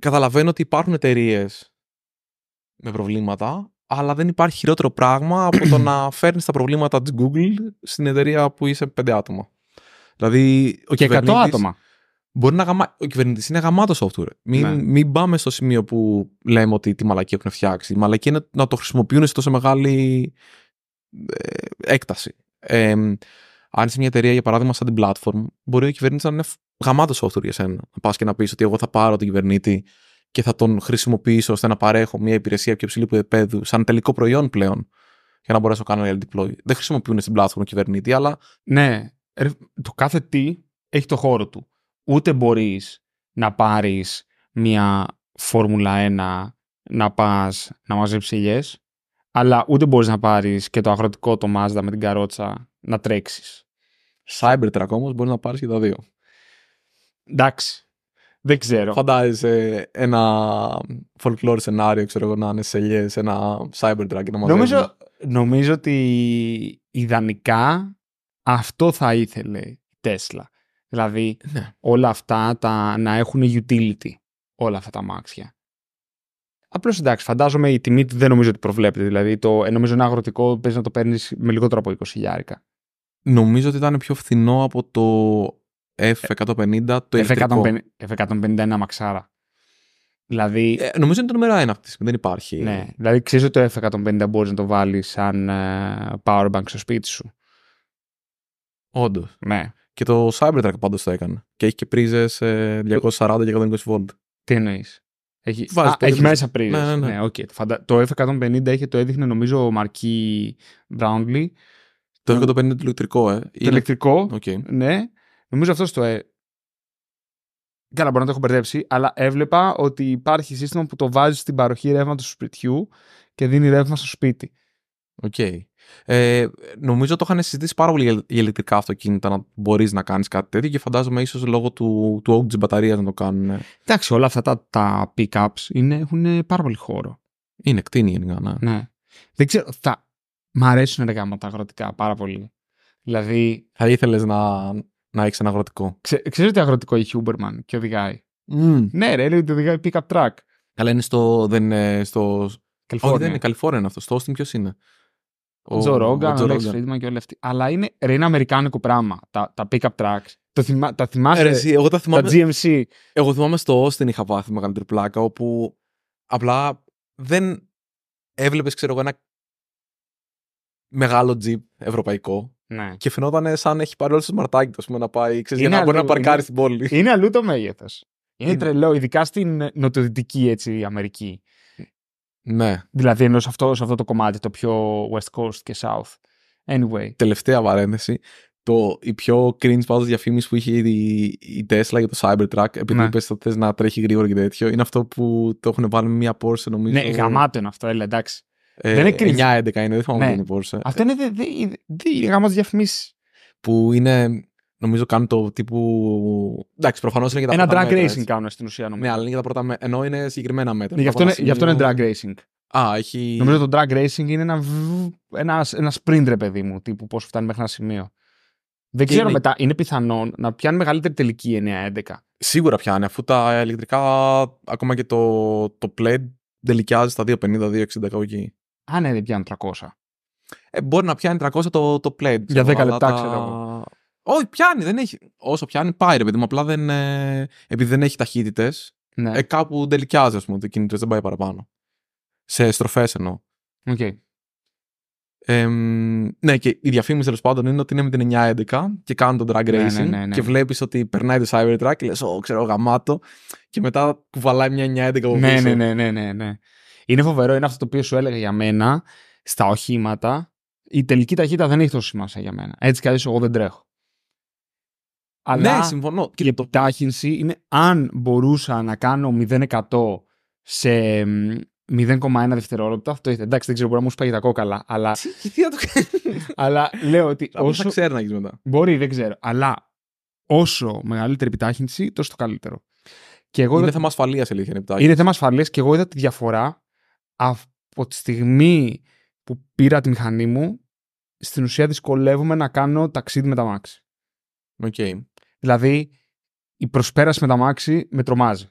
Καταλαβαίνω ότι υπάρχουν εταιρείες με προβλήματα, αλλά δεν υπάρχει χειρότερο πράγμα από το να φέρνεις τα προβλήματα της Google στην εταιρεία που είσαι πέντε άτομα. Δηλαδή, ο Και 100 κυβερνήτης- άτομα. Μπορεί να γαμα... Ο κυβερνητή είναι γαμάτο software. Μην, Ναι. μην πάμε στο σημείο που λέμε ότι τη μαλακή έχουν φτιάξει. Η μαλακή είναι να το χρησιμοποιούν σε τόσο μεγάλη ε, έκταση. Ε, αν είσαι μια εταιρεία, για παράδειγμα, σαν την platform, μπορεί ο κυβερνήτης να είναι γαμάτο software για σένα. Να πας και να πεις ότι εγώ θα πάρω τον κυβερνήτη και θα τον χρησιμοποιήσω ώστε να παρέχω μια υπηρεσία πιο υψηλού επίπεδου, σαν τελικό προϊόν πλέον, για να μπορέσω να κάνω deploy. Δεν χρησιμοποιούν στην platform κυβερνήτη, αλλά Ναι, ρε, το κάθε τι έχει το χώρο του. Ούτε μπορείς να πάρεις μια Φόρμουλα 1 να πας να μαζέψεις ελιές, αλλά ούτε μπορείς να πάρεις και το αγροτικό το Mazda με την καρότσα να τρέξεις. Cybertruck όμως μπορεί να πάρεις και τα δύο. Εντάξει, δεν ξέρω. Φαντάζεσαι ένα folklore σενάριο, ξέρω εγώ, να είναι σε ελιές, ένα Cybertruck και να μαζεύουν. Νομίζω, νομίζω ότι ιδανικά αυτό θα ήθελε η Tesla. Δηλαδή Ναι. όλα αυτά τα, να έχουν utility, όλα αυτά τα αμάξια. Απλώς εντάξει, φαντάζομαι η τιμή του δεν νομίζω ότι προβλέπεται. Δηλαδή, το, ε, νομίζω ένα αγροτικό παίζει να το παίρνεις με λιγότερο από 20 χιλιάρικα. Νομίζω ότι ήταν πιο φθηνό από το F150 το ηλεκτρικό. F150, F150 είναι αμαξάρα. Δηλαδή, Ε, νομίζω είναι το νούμερο 1 αυτή τη στιγμή, δεν υπάρχει. ναι, δηλαδή ξέρεις ότι το F150 μπορείς να το βάλεις σαν ε, powerbank στο σπίτι σου. Όντως. Ναι. Και το Cybertruck πάντως το έκανε. Και έχει και πρίζες 240 και 120 volt. Τι εννοείς; Έχει, Βάζεις Α, το έχει ίδιο. μέσα πρίζες. Ναι, ναι, ναι. οκ. Το φαντα- Το F150 είχε, το έδειχνε νομίζω ο Marques Brownlee. Το F150 το ηλεκτρικό, ε. Το Είναι- ηλεκτρικό. Οκ. Ναι. Νομίζω αυτός το. Ε... Καλά, μπορεί να το έχω μπερδέψει, αλλά έβλεπα ότι υπάρχει σύστημα που το βάζει στην παροχή ρεύματος του σπιτιού και δίνει ρεύμα στο σπίτι. Οκ. Ε, νομίζω το είχαν συζητήσει πάρα πολύ για ηλεκτρικά αυτοκίνητα να μπορείς να κάνεις κάτι τέτοιο και φαντάζομαι ίσως λόγω του, του όγκου της μπαταρίας να το κάνουν. ε. Εντάξει, όλα αυτά τα, τα pickups είναι, έχουν πάρα πολύ χώρο. Είναι κτίνη γενικά, ναι. Ναι. Δεν ξέρω. Θα... Μ' αρέσουν ρε γάμο τα αγροτικά πάρα πολύ. Δηλαδή, Θα ήθελες να, να έχεις ένα αγροτικό. ξέ, ξέρεις ότι αγροτικό έχει Uberman και οδηγάει; Mm. Ναι, ρε, λέει ότι οδηγάει pickup truck. Καλά, είναι στο. Δεν είναι στο. Όχι, δεν είναι Καλιφόρνια. Καλιφόρνια είναι αυτό. Στο Austin ποιος είναι; Ο Τζο Ρόγκαν, Τζο ο Λέξ Ρόγκαν. Φρίντμαν και όλοι αυτοί. Αλλά είναι, ρε, είναι αμερικάνικο πράγμα. Τα, τα pickup trucks. Το θυμά, τα Ε, θυμάσαι. ρε, εσύ, εγώ τα τα θυμάμαι. GMC. Εγώ θυμάμαι στο Austin είχα πάθει μεγαλύτερη πλάκα όπου απλά δεν έβλεπες, ξέρω εγώ, ένα μεγάλο τζιπ ευρωπαϊκό Ναι. και φαινόταν σαν να έχει πάρει όλο το σμαρτάκι του, ας πούμε, να πάει, ξέρεις, για Είναι να μπορεί να αλλού, παρκάρει είναι- στην πόλη. Είναι αλλού το μέγεθος. Είναι, Είναι. τρελό, ειδικά στην νοτιοδυτική έτσι, Αμερική. Ναι. Δηλαδή ενώ σε αυτό, σε αυτό το κομμάτι, το πιο West Coast και South. Anyway. Τελευταία παρένθεση. Το, η πιο cringe πάντως διαφήμιση που είχε η, η Tesla για το Cybertruck, επειδή Ναι. είπες ότι θες να τρέχει γρήγορα και τέτοιο, είναι αυτό που το έχουν βάλει με μια Porsche, νομίζω. Ναι, γαμάτο είναι αυτό, έλα εντάξει. ε, δεν είναι cringe. 9-11 είναι, δεν θυμάμαι Ναι. ναι. είναι η Porsche. Αυτό είναι, δε, δε, δε, είναι γάμο διαφημίσεις. που είναι, νομίζω κάνουν το τύπου. Εντάξει, προφανώς είναι για τα Ένα πρώτα drag μέτρα, racing έτσι. κάνουν στην ουσία νομίζω. Ναι, αλλά είναι για τα πρώτα μέτρα. Ενώ είναι συγκεκριμένα μέτρα. Ναι, γι' αυτό, Από είναι, ένα γι' αυτό είναι σημείο- drag racing. Α, έχει. Νομίζω το drag racing είναι ένα, β- ένα, ένα sprint, ρε παιδί μου, τύπου πώς φτάνει μέχρι ένα σημείο. Δεν Και ξέρω είναι- μετά, είναι πιθανόν να πιάνει μεγαλύτερη τελική 9-11. Σίγουρα πιάνει, αφού τα ηλεκτρικά, ακόμα και το, το pled τελικιάζει στα 250-260 κάπου εκεί. Α, ναι, δεν πιάνουν 300. Ε, μπορεί να πιάνει 300 το, το Plaid. Για 10 αλλά λεπτά, τα- ξέρω εγώ. Όχι, πιάνει, δεν έχει. Όσο πιάνει, πάει ρε παιδί μου. Απλά δεν. ε, επειδή δεν έχει ταχύτητες, Ναι, ε, κάπου τελικιάζει, ας πούμε, το κινητό δεν πάει παραπάνω. Σε στροφές εννοώ. οκ. Εμ, ναι, και η διαφήμιση τέλος πάντων είναι ότι είναι με την 911 και κάνουν τον drag Ναι, racing ναι, ναι, ναι. και βλέπεις ότι περνάει το Cybertruck και λες: Ω, ξέρω, γαμάτο. Και μετά κουβαλάει μια 911 από Ναι, πίσω. ναι, ναι, ναι, ναι, ναι. Είναι φοβερό, είναι αυτό το οποίο σου έλεγα για μένα στα οχήματα. Η τελική ταχύτητα δεν έχει τόσο σημασία για μένα. Έτσι κι αλλιώς εγώ δεν τρέχω. Αλλά Ναι, συμφωνώ. η Και το... επιτάχυνση είναι αν μπορούσα να κάνω 0% σε μ, 0,1 δευτερόλεπτα. Αυτό ήθελα. Εντάξει, δεν ξέρω, μπορεί να μου σπάγει τα κόκαλα. Αλλά, Τι, τι να το κάνεις; αλλά λέω ότι Όσο όσο. ξέρει να έχεις μετά. Μπορεί, δεν ξέρω. Αλλά όσο μεγαλύτερη επιτάχυνση, τόσο το καλύτερο. Και εγώ Είναι είδα- θέμα ασφαλείας αλήθεια. Είναι επιτάχυνση. είναι θέμα ασφαλείας και εγώ είδα τη διαφορά από τη στιγμή που πήρα τη μηχανή μου, στην ουσία δυσκολεύομαι να κάνω ταξίδι με τα μάξι. Οκ. Δηλαδή, η προσπέραση με τα μάξι με τρομάζει.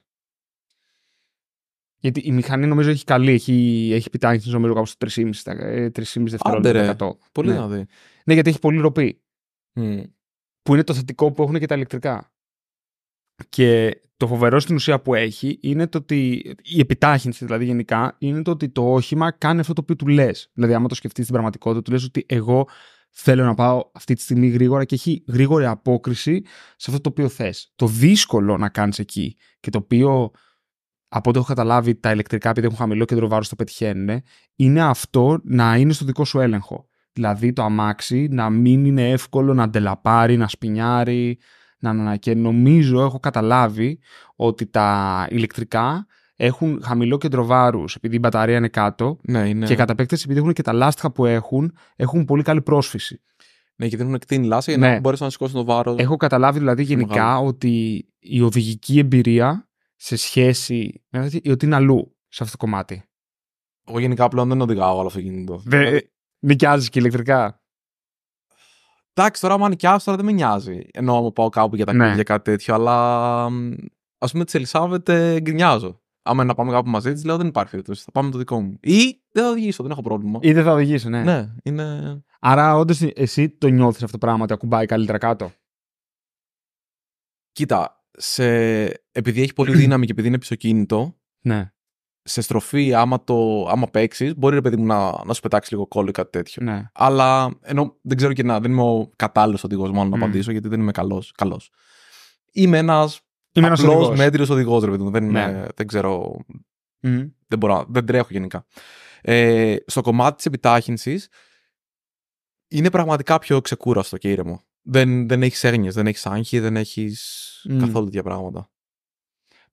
Γιατί η μηχανή νομίζω έχει καλή, έχει, έχει επιτάχυνση νομίζω κάπου στο 3,5, στα- ε, 3,5 δευτερόλεπτα. ρε. τα 100. Πολύ ναι. δυνατή. ναι, γιατί έχει πολύ ροπή. Μμ. Που είναι το θετικό που έχουν και τα ηλεκτρικά. Και το φοβερό στην ουσία που έχει είναι το ότι η επιτάχυνση δηλαδή γενικά είναι το ότι το όχημα κάνει αυτό το οποίο του λες. Δηλαδή, άμα το σκεφτείς στην πραγματικότητα, του λες ότι εγώ θέλω να πάω αυτή τη στιγμή γρήγορα και έχει γρήγορη απόκριση σε αυτό το οποίο θες. Το δύσκολο να κάνεις εκεί και το οποίο από ό,τι έχω καταλάβει τα ηλεκτρικά επειδή έχουν χαμηλό κέντρο βάρους το πετυχαίνουν είναι αυτό να είναι στο δικό σου έλεγχο. Δηλαδή το αμάξι να μην είναι εύκολο να ντελαπάρει, να σπινιάρει, να, να, να. Και νομίζω, έχω καταλάβει ότι τα ηλεκτρικά έχουν χαμηλό κέντρο βάρους επειδή η μπαταρία είναι κάτω Ναι, είναι. και κατά επέκταση επειδή έχουν και τα λάστιχα που έχουν, έχουν πολύ καλή πρόσφυση. Ναι, και δεν έχουν εκτείνει λάσσα για Ναι. να μπορέσουν να σηκώσουν το βάρος. Έχω καταλάβει δηλαδή γενικά μεγάλο. ότι η οδηγική εμπειρία σε σχέση με αυτή, ότι είναι αλλού σε αυτό το κομμάτι. Εγώ γενικά πλέον δεν οδηγάω όλο αυτοκίνητο. Δε, νοικιάζεις και ηλεκτρικά; Εντάξει, τώρα άμα νοικιάσω τώρα δεν με νοιάζει. Ενώ άμα πάω κάπου για ταξίδι Ναι. για κάτι τέτοιο, αλλά ας πούμε τη Ελισάβετ ε, γκρινιάζω. Άμα είναι να πάμε κάπου μαζί της, λέω δεν υπάρχει περίπτωση. Θα πάμε το δικό μου. Ή δεν θα οδηγήσω, δεν έχω πρόβλημα. Ή δεν θα οδηγήσει, ναι. Ναι, είναι. Άρα, όντως εσύ το νιώθεις αυτό το πράγμα ότι ακουμπάει καλύτερα κάτω; Κοίτα, σε... επειδή έχει πολύ δύναμη και επειδή είναι πισωκίνητο, Ναι, σε στροφή, άμα, το... άμα παίξεις, μπορεί ρε παιδί μου να... να σου πετάξει λίγο κόλλο ή κάτι τέτοιο. ναι. Αλλά ενώ δεν ξέρω και να, δεν είμαι ο κατάλληλος οδηγός μόνο να Μμ. απαντήσω, γιατί δεν είμαι καλό. Καλός. Είμαι ένας Είμαι ένας απλός οδηγός. μέτριος οδηγός, ρε παιδί μου. Δεν, Ναι. είμαι- δεν ξέρω, Μμμ. δεν μπορώ, να- δεν τρέχω γενικά. Ε, στο κομμάτι της επιτάχυνσης είναι πραγματικά πιο ξεκούραστο και ήρεμο. Δεν, δεν έχεις έγνοιες, δεν έχεις άγχη, δεν έχεις Μμ. καθόλου τέτοια πράγματα.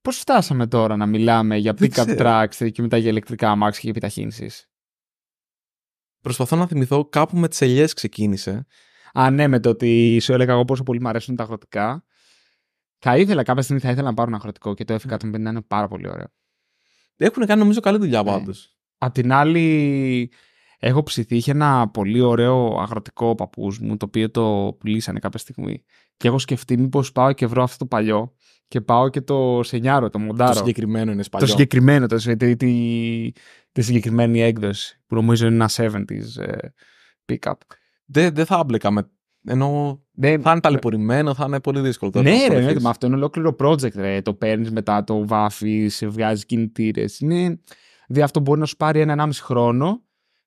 Πώς φτάσαμε τώρα να μιλάμε για Δεν pick-up ξέρω. trucks και μετά για ηλεκτρικά αμάξια και επιταχύνσεις; Προσπαθώ να θυμηθώ κάπου με τις ελιές ξεκίνησε. Α, ναι, με το ότι σου έλεγα εγώ πόσο πολύ μου αρέσουν τα αγροτικά. Θα ήθελα κάποια στιγμή θα ήθελα να πάρω ένα αγροτικό και το F150 είναι πάρα πολύ ωραίο. Έχουν κάνει νομίζω καλή δουλειά Ναι. πάντως. Απ' την άλλη, έχω ψηθεί. Είχε ένα πολύ ωραίο αγροτικό παππούς μου, το οποίο το πουλήσανε κάποια στιγμή. Και έχω σκεφτεί μήπως πάω και βρω αυτό το παλιό και πάω και το σενιάρω, το μοντάρω. Το συγκεκριμένο είναι Το σπαλιό. συγκεκριμένο, το, τη, τη, τη, τη συγκεκριμένη έκδοση, που νομίζω είναι ένα 70s ε, pick-up. Δεν, δεν θα έμπλεκα με... Ενώ Δεν, θα είναι ταλαιπωρημένο, θα είναι πολύ δύσκολο. τώρα να ναι, ρε, ασχοληθείς. ναι, μα αυτό είναι ολόκληρο project. Ρε. Το παίρνεις μετά, το βάφεις, σε βγάζεις κινητήρες. Είναι... Δηλαδή αυτό μπορεί να σου πάρει ένα-ενάμιση χρόνο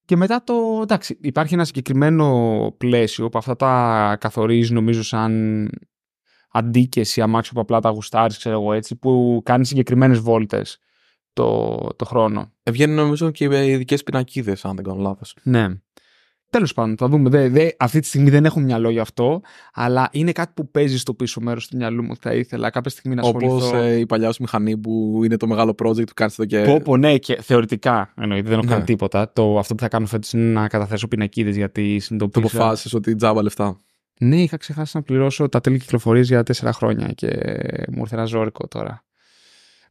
και μετά το. Εντάξει, υπάρχει ένα συγκεκριμένο πλαίσιο που αυτά τα καθορίζεις νομίζω σαν αντίκεση αμάξιο που απλά τα γουστάρεις, ξέρω εγώ έτσι, που κάνει συγκεκριμένες βόλτες το, το χρόνο. Ε, Βγαίνουν νομίζω και οι ειδικές πινακίδες, αν δεν κάνω λάθος. Ναι. Τέλος πάντων, θα δούμε. Δε, δε, αυτή τη στιγμή δεν έχω μυαλό για αυτό, αλλά είναι κάτι που παίζει στο πίσω μέρος του μυαλού μου. ότι Θα ήθελα κάποια στιγμή να Όπως ασχοληθώ. η παλιά σου μηχανή που είναι το μεγάλο project που κάνεις εδώ και. Πω, πω, ναι, και θεωρητικά εννοείται, δεν έχω Ναι. κάνει τίποτα. Το, αυτό που θα κάνω φέτος είναι να καταθέσω πινακίδες γιατί Το συνειδητοποίησα. αποφάσισες ότι τζάμπα λεφτά. Ναι, είχα ξεχάσει να πληρώσω τα τέλη κυκλοφορίας για τέσσερα χρόνια και μου ήρθε ένα ζώρικο τώρα.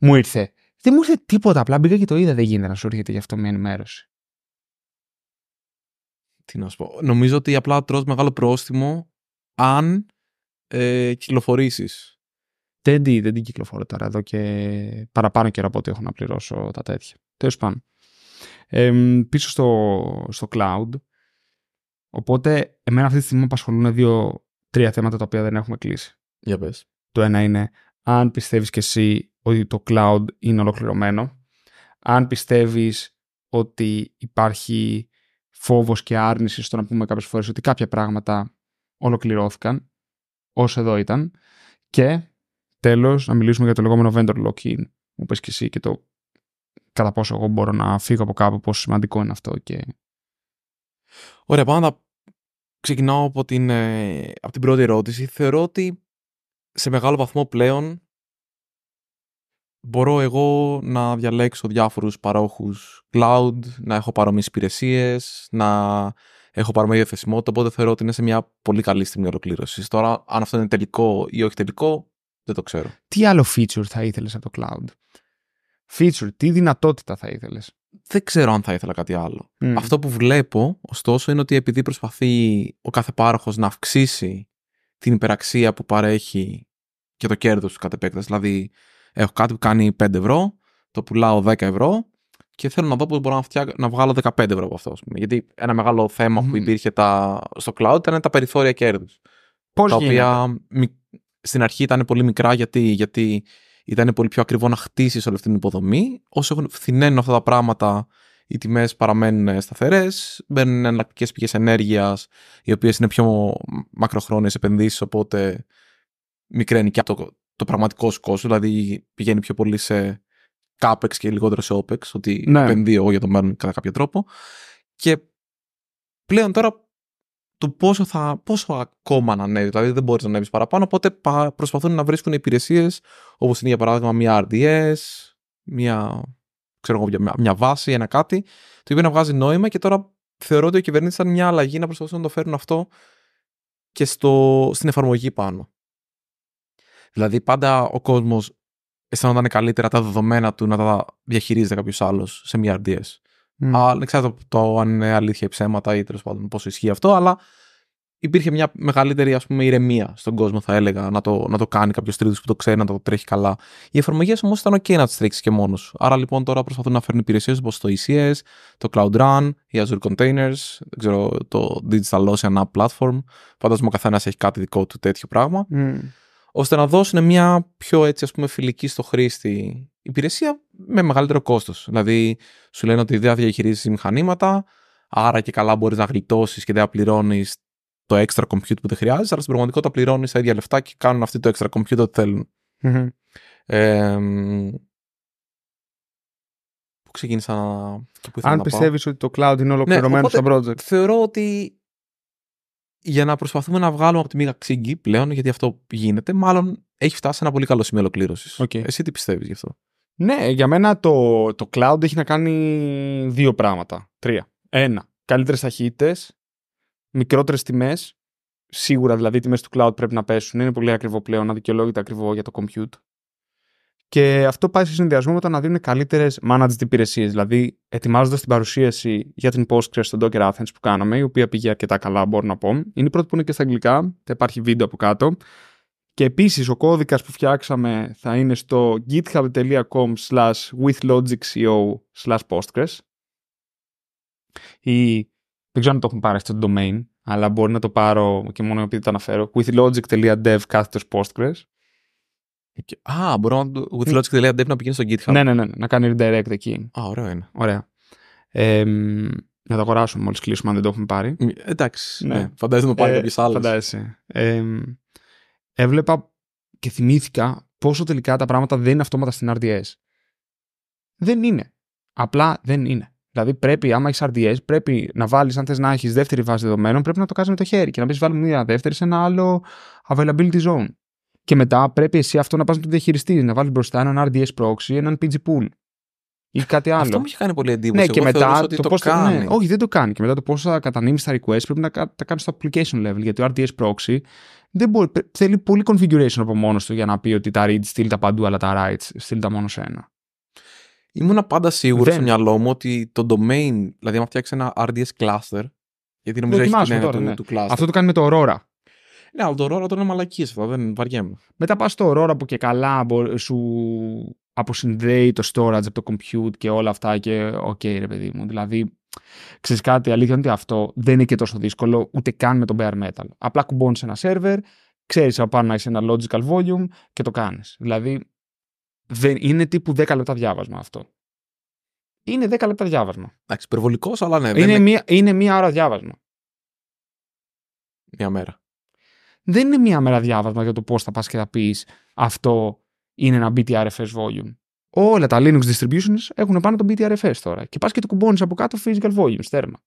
Μου ήρθε. Δεν μου ήρθε τίποτα. Απλά μπήκα και το είδα. Δεν γίνεται να σου έρχεται γι' αυτό μια ενημέρωση. Τι να σου πω. Νομίζω ότι απλά τρως μεγάλο πρόστιμο αν ε, κυκλοφορήσεις. Δεν, τη- δεν την κυκλοφορώ τώρα εδώ και παραπάνω καιρό από ό,τι έχω να πληρώσω τα τέτοια. Τέλος πάντων. Εμ, πίσω στο, στο cloud. Οπότε, εμένα αυτή τη στιγμή με απασχολούν δύο-τρία θέματα τα οποία δεν έχουμε κλείσει. Για πες. Το ένα είναι αν πιστεύεις και εσύ ότι το cloud είναι ολοκληρωμένο. Αν πιστεύεις ότι υπάρχει φόβος και άρνησης στο να πούμε κάποιες φορές ότι κάποια πράγματα ολοκληρώθηκαν όσο εδώ ήταν. Και τέλος να μιλήσουμε για το λεγόμενο vendor lock-in. Μου πες και εσύ και το κατά πόσο εγώ μπορώ να φύγω από κάπου, πόσο σημαντικό είναι αυτό και Ωραία, πάμε να ξεκινάω από την, ε, από την πρώτη ερώτηση. Θεωρώ ότι σε μεγάλο βαθμό πλέον μπορώ εγώ να διαλέξω διάφορους παρόχους cloud, να έχω παρόμοιες υπηρεσίες, να έχω παρόμοια διαθεσιμότητα, οπότε θεωρώ ότι είναι σε μια πολύ καλή στιγμή ολοκλήρωσης. Τώρα, αν αυτό είναι τελικό ή όχι τελικό, δεν το ξέρω. τι άλλο feature θα ήθελες από το cloud; Feature, τι δυνατότητα θα ήθελες; Δεν ξέρω αν θα ήθελα κάτι άλλο. Μμ. Αυτό που βλέπω, ωστόσο, είναι ότι επειδή προσπαθεί ο κάθε πάροχος να αυξήσει την υπεραξία που παρέχει και το κέρδος του κατ' επέκταση. Δηλαδή, έχω κάτι που κάνει 5 ευρώ, το πουλάω 10 ευρώ και θέλω να δω πώς μπορώ να, φτιά... να βγάλω 15 ευρώ από αυτό. ας πούμε. Γιατί ένα μεγάλο θέμα που Μμμ. υπήρχε τα... στο cloud ήταν τα περιθώρια κέρδους. Πώς τα γίνεται. οποία μι- στην αρχή ήταν πολύ μικρά γιατί, γιατί ήταν πολύ πιο ακριβό να χτίσεις όλη αυτή την υποδομή. Όσο έχουν φθηναίνουν αυτά τα πράγματα, οι τιμές παραμένουν σταθερές. Μπαίνουν εναλλακτικές πηγές ενέργειας, οι οποίες είναι πιο μακροχρόνιες επενδύσεις, οπότε μικραίνει και το, το πραγματικό σου κόστος. Δηλαδή πηγαίνει πιο πολύ σε CAPEX και λιγότερο σε OPEX, ότι Ναι. επενδύω εγώ για το μέλλον κατά κάποιο τρόπο. Και πλέον τώρα το πόσο, θα, πόσο ακόμα να ανέβει. Δηλαδή δεν μπορείς να ανέβεις παραπάνω. Οπότε πα- προσπαθούν να βρίσκουν υπηρεσίες όπως είναι για παράδειγμα μια RDS, μια, ξέρω εγώ, μια, μια βάση, ένα κάτι, το οποίο να βγάζει νόημα και τώρα θεωρώ ότι η κυβέρνηση ήταν μια αλλαγή να προσπαθούν να το φέρουν αυτό και στο, στην εφαρμογή πάνω. Δηλαδή πάντα ο κόσμος αισθάνονταν καλύτερα τα δεδομένα του να τα διαχειρίζεται κάποιος άλλος σε μια RDS. Μμ. Α, δεν ξέρω το, το αν είναι αλήθεια ή ψέματα ή τέλος πάντων πόσο ισχύει αυτό, αλλά υπήρχε μια μεγαλύτερη ας πούμε, ηρεμία στον κόσμο, θα έλεγα, να το, να το κάνει κάποιος τρίτος που το ξέρει, να το τρέχει καλά. Οι εφαρμογές όμως ήταν OK να τις τρέξεις και μόνος. Άρα λοιπόν τώρα προσπαθούν να φέρουν υπηρεσίες όπως το ECS, το Cloud Run, οι Azure Containers, δεν ξέρω, το Digital Ocean App Platform. Φαντάζομαι ο καθένας έχει κάτι δικό του τέτοιο πράγμα Μμ. Ώστε να δώσουν μια πιο έτσι ας πούμε φιλική στο χρήστη υπηρεσία με μεγαλύτερο κόστος. Δηλαδή σου λένε ότι δεν θα διαχειρίζεις μηχανήματα, άρα και καλά μπορείς να γλιτώσεις και δεν θα πληρώνεις το extra compute που δεν χρειάζεσαι, αλλά στην πραγματικότητα πληρώνεις τα ίδια λεφτά και κάνουν αυτοί το extra compute ό,τι θέλουν. Ε, που ξεκίνησα να... και που ήθελα Αν να πάω. πιστεύεις ότι το cloud είναι ολοκληρωμένο οπότε- στο project. Θεωρώ ότι για να προσπαθούμε να βγάλουμε από τη μύγα ξύγκι πλέον, γιατί αυτό γίνεται, μάλλον έχει φτάσει σε ένα πολύ καλό σημείο ολοκλήρωσης. Οκ. Εσύ τι πιστεύεις γι' αυτό; Ναι, για μένα το, το cloud έχει να κάνει δύο πράγματα. Τρία. Ένα, καλύτερες ταχύτητες, μικρότερες τιμές. Σίγουρα δηλαδή οι τιμές του cloud πρέπει να πέσουν. Είναι πολύ ακριβό πλέον, αδικαιολόγητα ακριβό για το compute. Και αυτό πάει σε συνδυασμό με το να δίνουν καλύτερες managed υπηρεσίες. Δηλαδή, ετοιμάζοντας την παρουσίαση για την Postgres στο Docker Athens που κάναμε, η οποία πήγε αρκετά καλά, μπορώ να πω. Είναι η πρώτη που είναι και στα αγγλικά. Θα υπάρχει βίντεο από κάτω. Και επίσης ο κώδικας που φτιάξαμε θα είναι στο github.com slash withlogicco slash postgres ή δεν ξέρω αν το έχουν πάρει στο domain αλλά μπορεί να το πάρω και μόνο επειδή το αναφέρω withlogic.dev κάθετος postgres Και- Α, μπορώ να το. With logic.dev να πηγαίνει στο GitHub. ναι, ναι, ναι, να κάνει redirect εκεί. Α, ωραίο είναι. Ωραία. Ε, μ, να το αγοράσουμε μόλις κλείσουμε αν δεν το έχουμε πάρει. Μ, Εντάξει. Ναι. Ναι. Φαντάζομαι να πάρει Ε, κάποιε άλλε. Φαντάζεσαι. Ε, έβλεπα και θυμήθηκα πόσο τελικά τα πράγματα δεν είναι αυτόματα στην RDS. Δεν είναι. Απλά δεν είναι. Δηλαδή πρέπει, άμα έχεις RDS, πρέπει να βάλεις, αν θες να έχεις δεύτερη βάση δεδομένων, πρέπει να το κάνεις με το χέρι και να πεις βάλουμε μια δεύτερη σε ένα άλλο availability zone. Και μετά πρέπει εσύ αυτό να πας να το διαχειριστείς, να βάλεις μπροστά έναν RDS proxy, έναν PG pool ή κάτι άλλο. Αυτό μου είχε κάνει πολύ εντύπωση. Ναι, και Εγώ μετά θεωρούσα ότι το, το, πώς θα- κάνει. ναι, όχι, δεν το κάνει. Και μετά το πώ θα κατανείμεις τα request πρέπει να κα- τα κάνεις στο application level. Γιατί ο RDS proxy δεν μπορεί, πρέ- θέλει πολύ configuration από μόνος του για να πει ότι τα reads στείλει τα παντού, αλλά τα writes στείλει τα μόνο σε ένα. Ήμουνα πάντα σίγουρο Δεν. στο μυαλό μου ότι το domain, δηλαδή άμα φτιάξεις ένα RDS cluster, γιατί νομίζω έχει την Δοκιμάζουμε έννοια τώρα, του, ναι. του cluster. Αυτό το κάνει με το Aurora. Ναι, αλλά το Aurora τώρα είναι μαλακία αυτό, δεν βαριέμαι. Μετά πας στο Aurora που και καλά μπο- σου αποσυνδέει το storage από το compute και όλα αυτά και οκ ρε παιδί μου. Δηλαδή, ξέρεις κάτι, η αλήθεια είναι ότι αυτό δεν είναι και τόσο δύσκολο ούτε καν με το bare metal. Απλά κουμπώνεις ένα server, ξέρεις από πάνω να έχει ένα logical volume και το κάνεις. Δηλαδή, δεν, είναι τύπου 10 λεπτά διάβασμα αυτό. Είναι 10 λεπτά διάβασμα. Εντάξει, υπερβολικός, αλλά ναι, δεν Είναι, είναι μία, είναι μία ώρα διάβασμα. μια μέρα. Δεν είναι μία μέρα διάβασμα για το πώς θα πας και θα πεις αυτό είναι ένα BTRFS volume. Όλα τα Linux distributions έχουν πάνω το BTRFS τώρα. Και πας και το κουμπώνεις από κάτω physical volume, στέρμα.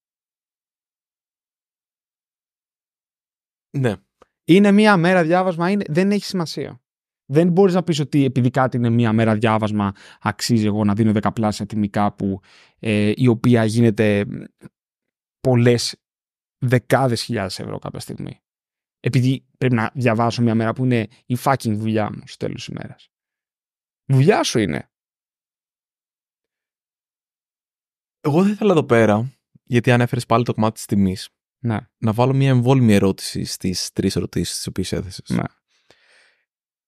Ναι. Είναι μία μέρα διάβασμα, είναι, δεν έχει σημασία. Δεν μπορείς να πεις ότι επειδή κάτι είναι μία μέρα διάβασμα, αξίζει εγώ να δίνω δεκαπλάσια τιμή κάπου, ε, η οποία γίνεται πολλές δεκάδες χιλιάδες ευρώ κάποια στιγμή. Επειδή πρέπει να διαβάσω μία μέρα που είναι η fucking δουλειά μου στο τέλος της ημέρας. Δουλειά σου είναι. Εγώ θα ήθελα εδώ πέρα, γιατί ανέφερες πάλι το κομμάτι της τιμής, Ναι. να βάλω μια εμβόλυμη ερώτηση στις τρεις ερωτήσεις τις οποίες έθεσες. Ναι.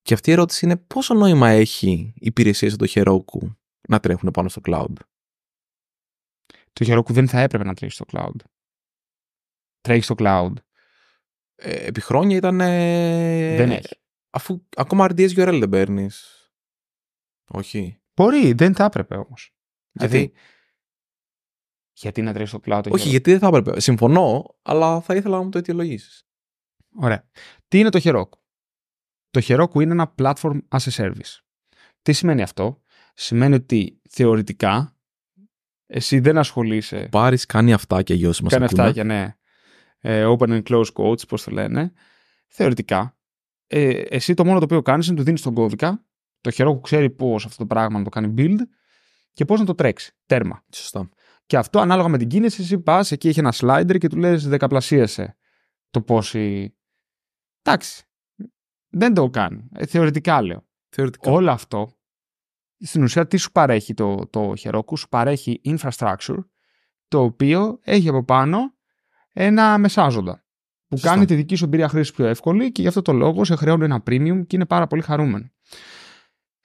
Και αυτή η ερώτηση είναι πόσο νόημα έχει οι υπηρεσίες του Heroku να τρέχουν πάνω στο cloud; Το Heroku δεν θα έπρεπε να τρέχει στο cloud. Τρέχει στο cloud. Ε, επί χρόνια ήταν. ε, δεν έχει. Αφού ακόμα RDS URL δεν παίρνεις. Όχι. Μπορεί, δεν θα έπρεπε όμως. Γιατί; Γιατί, γιατί να τρέχει στο cloud το Όχι, Heroku? γιατί δεν θα έπρεπε. Συμφωνώ, αλλά θα ήθελα να μου το αιτιολογήσεις. Ωραία. Τι είναι το Heroku? Το Heroku είναι ένα platform as a service. Τι σημαίνει αυτό; Σημαίνει ότι θεωρητικά εσύ δεν ασχολείσαι Πάρεις κάνει αυτά και γιος μας. κάνει αυτά για ναι, ε, open and close codes, πώς το λένε. Θεωρητικά, ε, εσύ το μόνο το οποίο κάνεις είναι του δίνεις τον κώδικα, το Heroku ξέρει πώς αυτό το πράγμα να το κάνει build και πώς να το τρέξει. Τέρμα. Σωστά. Και αυτό ανάλογα με την κίνηση, εσύ πας εκεί έχει ένα slider και του λες δεκαπλασίασε το πόση. Εντάξει. Δεν το κάνει. Ε, θεωρητικά λέω. Θεωρητικά. Όλο αυτό στην ουσία τι σου παρέχει το, το Heroku, σου παρέχει infrastructure το οποίο έχει από πάνω ένα μεσάζοντα που Σωστά. κάνει τη δική σου εμπειρία χρήση πιο εύκολη και γι' αυτό το λόγο σε χρεώνει ένα premium και είναι πάρα πολύ χαρούμενο.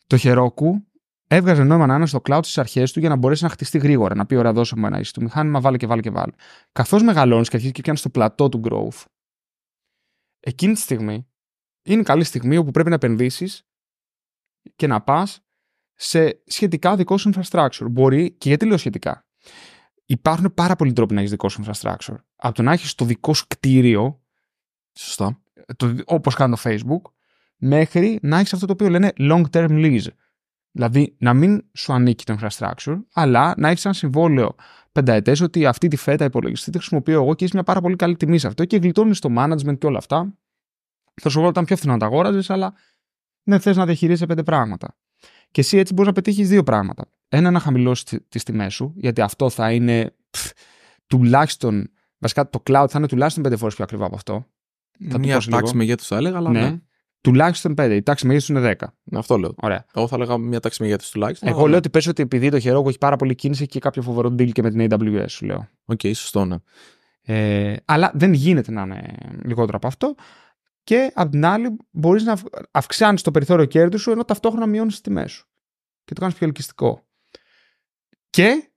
Το Heroku έβγαζε νόημα να είναι στο cloud στις αρχές του για να μπορέσει να χτιστεί γρήγορα. Να πει: Ωραία, δώσε μου ένα είσαι του μηχάνημα, βάλε και βάλε και βάλε. Καθώς μεγαλώνεις και αρχίζεις και πιάνει το πλατό του growth, εκείνη τη στιγμή είναι καλή στιγμή όπου πρέπει να επενδύσεις και να πας σε σχετικά δικό σου infrastructure. Μπορεί, και γιατί λέω σχετικά. Υπάρχουν πάρα πολλοί τρόποι να έχεις δικό σου infrastructure. Από το να έχεις το δικό σου κτίριο, Σωστά. το, όπως κάνει το Facebook, μέχρι να έχεις αυτό το οποίο λένε long term lease. Δηλαδή να μην σου ανήκει το infrastructure, αλλά να έχεις ένα συμβόλαιο πενταετές ότι αυτή τη φέτα υπολογιστή τη χρησιμοποιώ εγώ και έχει μια πάρα πολύ καλή τιμή σε αυτό και γλιτώνεις το management και όλα αυτά. Θα σου πω ότι ήταν πιο φθηνό να τα αγόραζες, αλλά δεν θες να διαχειρίζεσαι πέντε πράγματα. Και εσύ έτσι μπορείς να πετύχεις δύο πράγματα. Ένα, να χαμηλώσεις τις τιμές σου, γιατί αυτό θα είναι πφ, τουλάχιστον. Βασικά το cloud θα είναι τουλάχιστον πέντε φορές πιο ακριβό από αυτό. Θα Μια τάξη μεγέθους θα έλεγα, αλλά ναι. ναι. Τουλάχιστον 5. Η τάξη μεγέθους είναι 10. Αυτό λέω. Ωραία. Εγώ θα έλεγα μια τάξη μεγέθους τουλάχιστον. Εγώ λέω ότι πες ότι επειδή το Heroku έχει πάρα πολύ κίνηση και κάποιο φοβερό deal και με την AWS, σου λέω. OK, okay, σωστό, ναι. Ε, αλλά δεν γίνεται να είναι λιγότερο από αυτό. Και απ' την άλλη, μπορείς να αυξάνεις το περιθώριο κέρδου σου ενώ ταυτόχρονα μειώνεις τις τιμές σου. Και το κάνεις πιο ελκυστικό. Και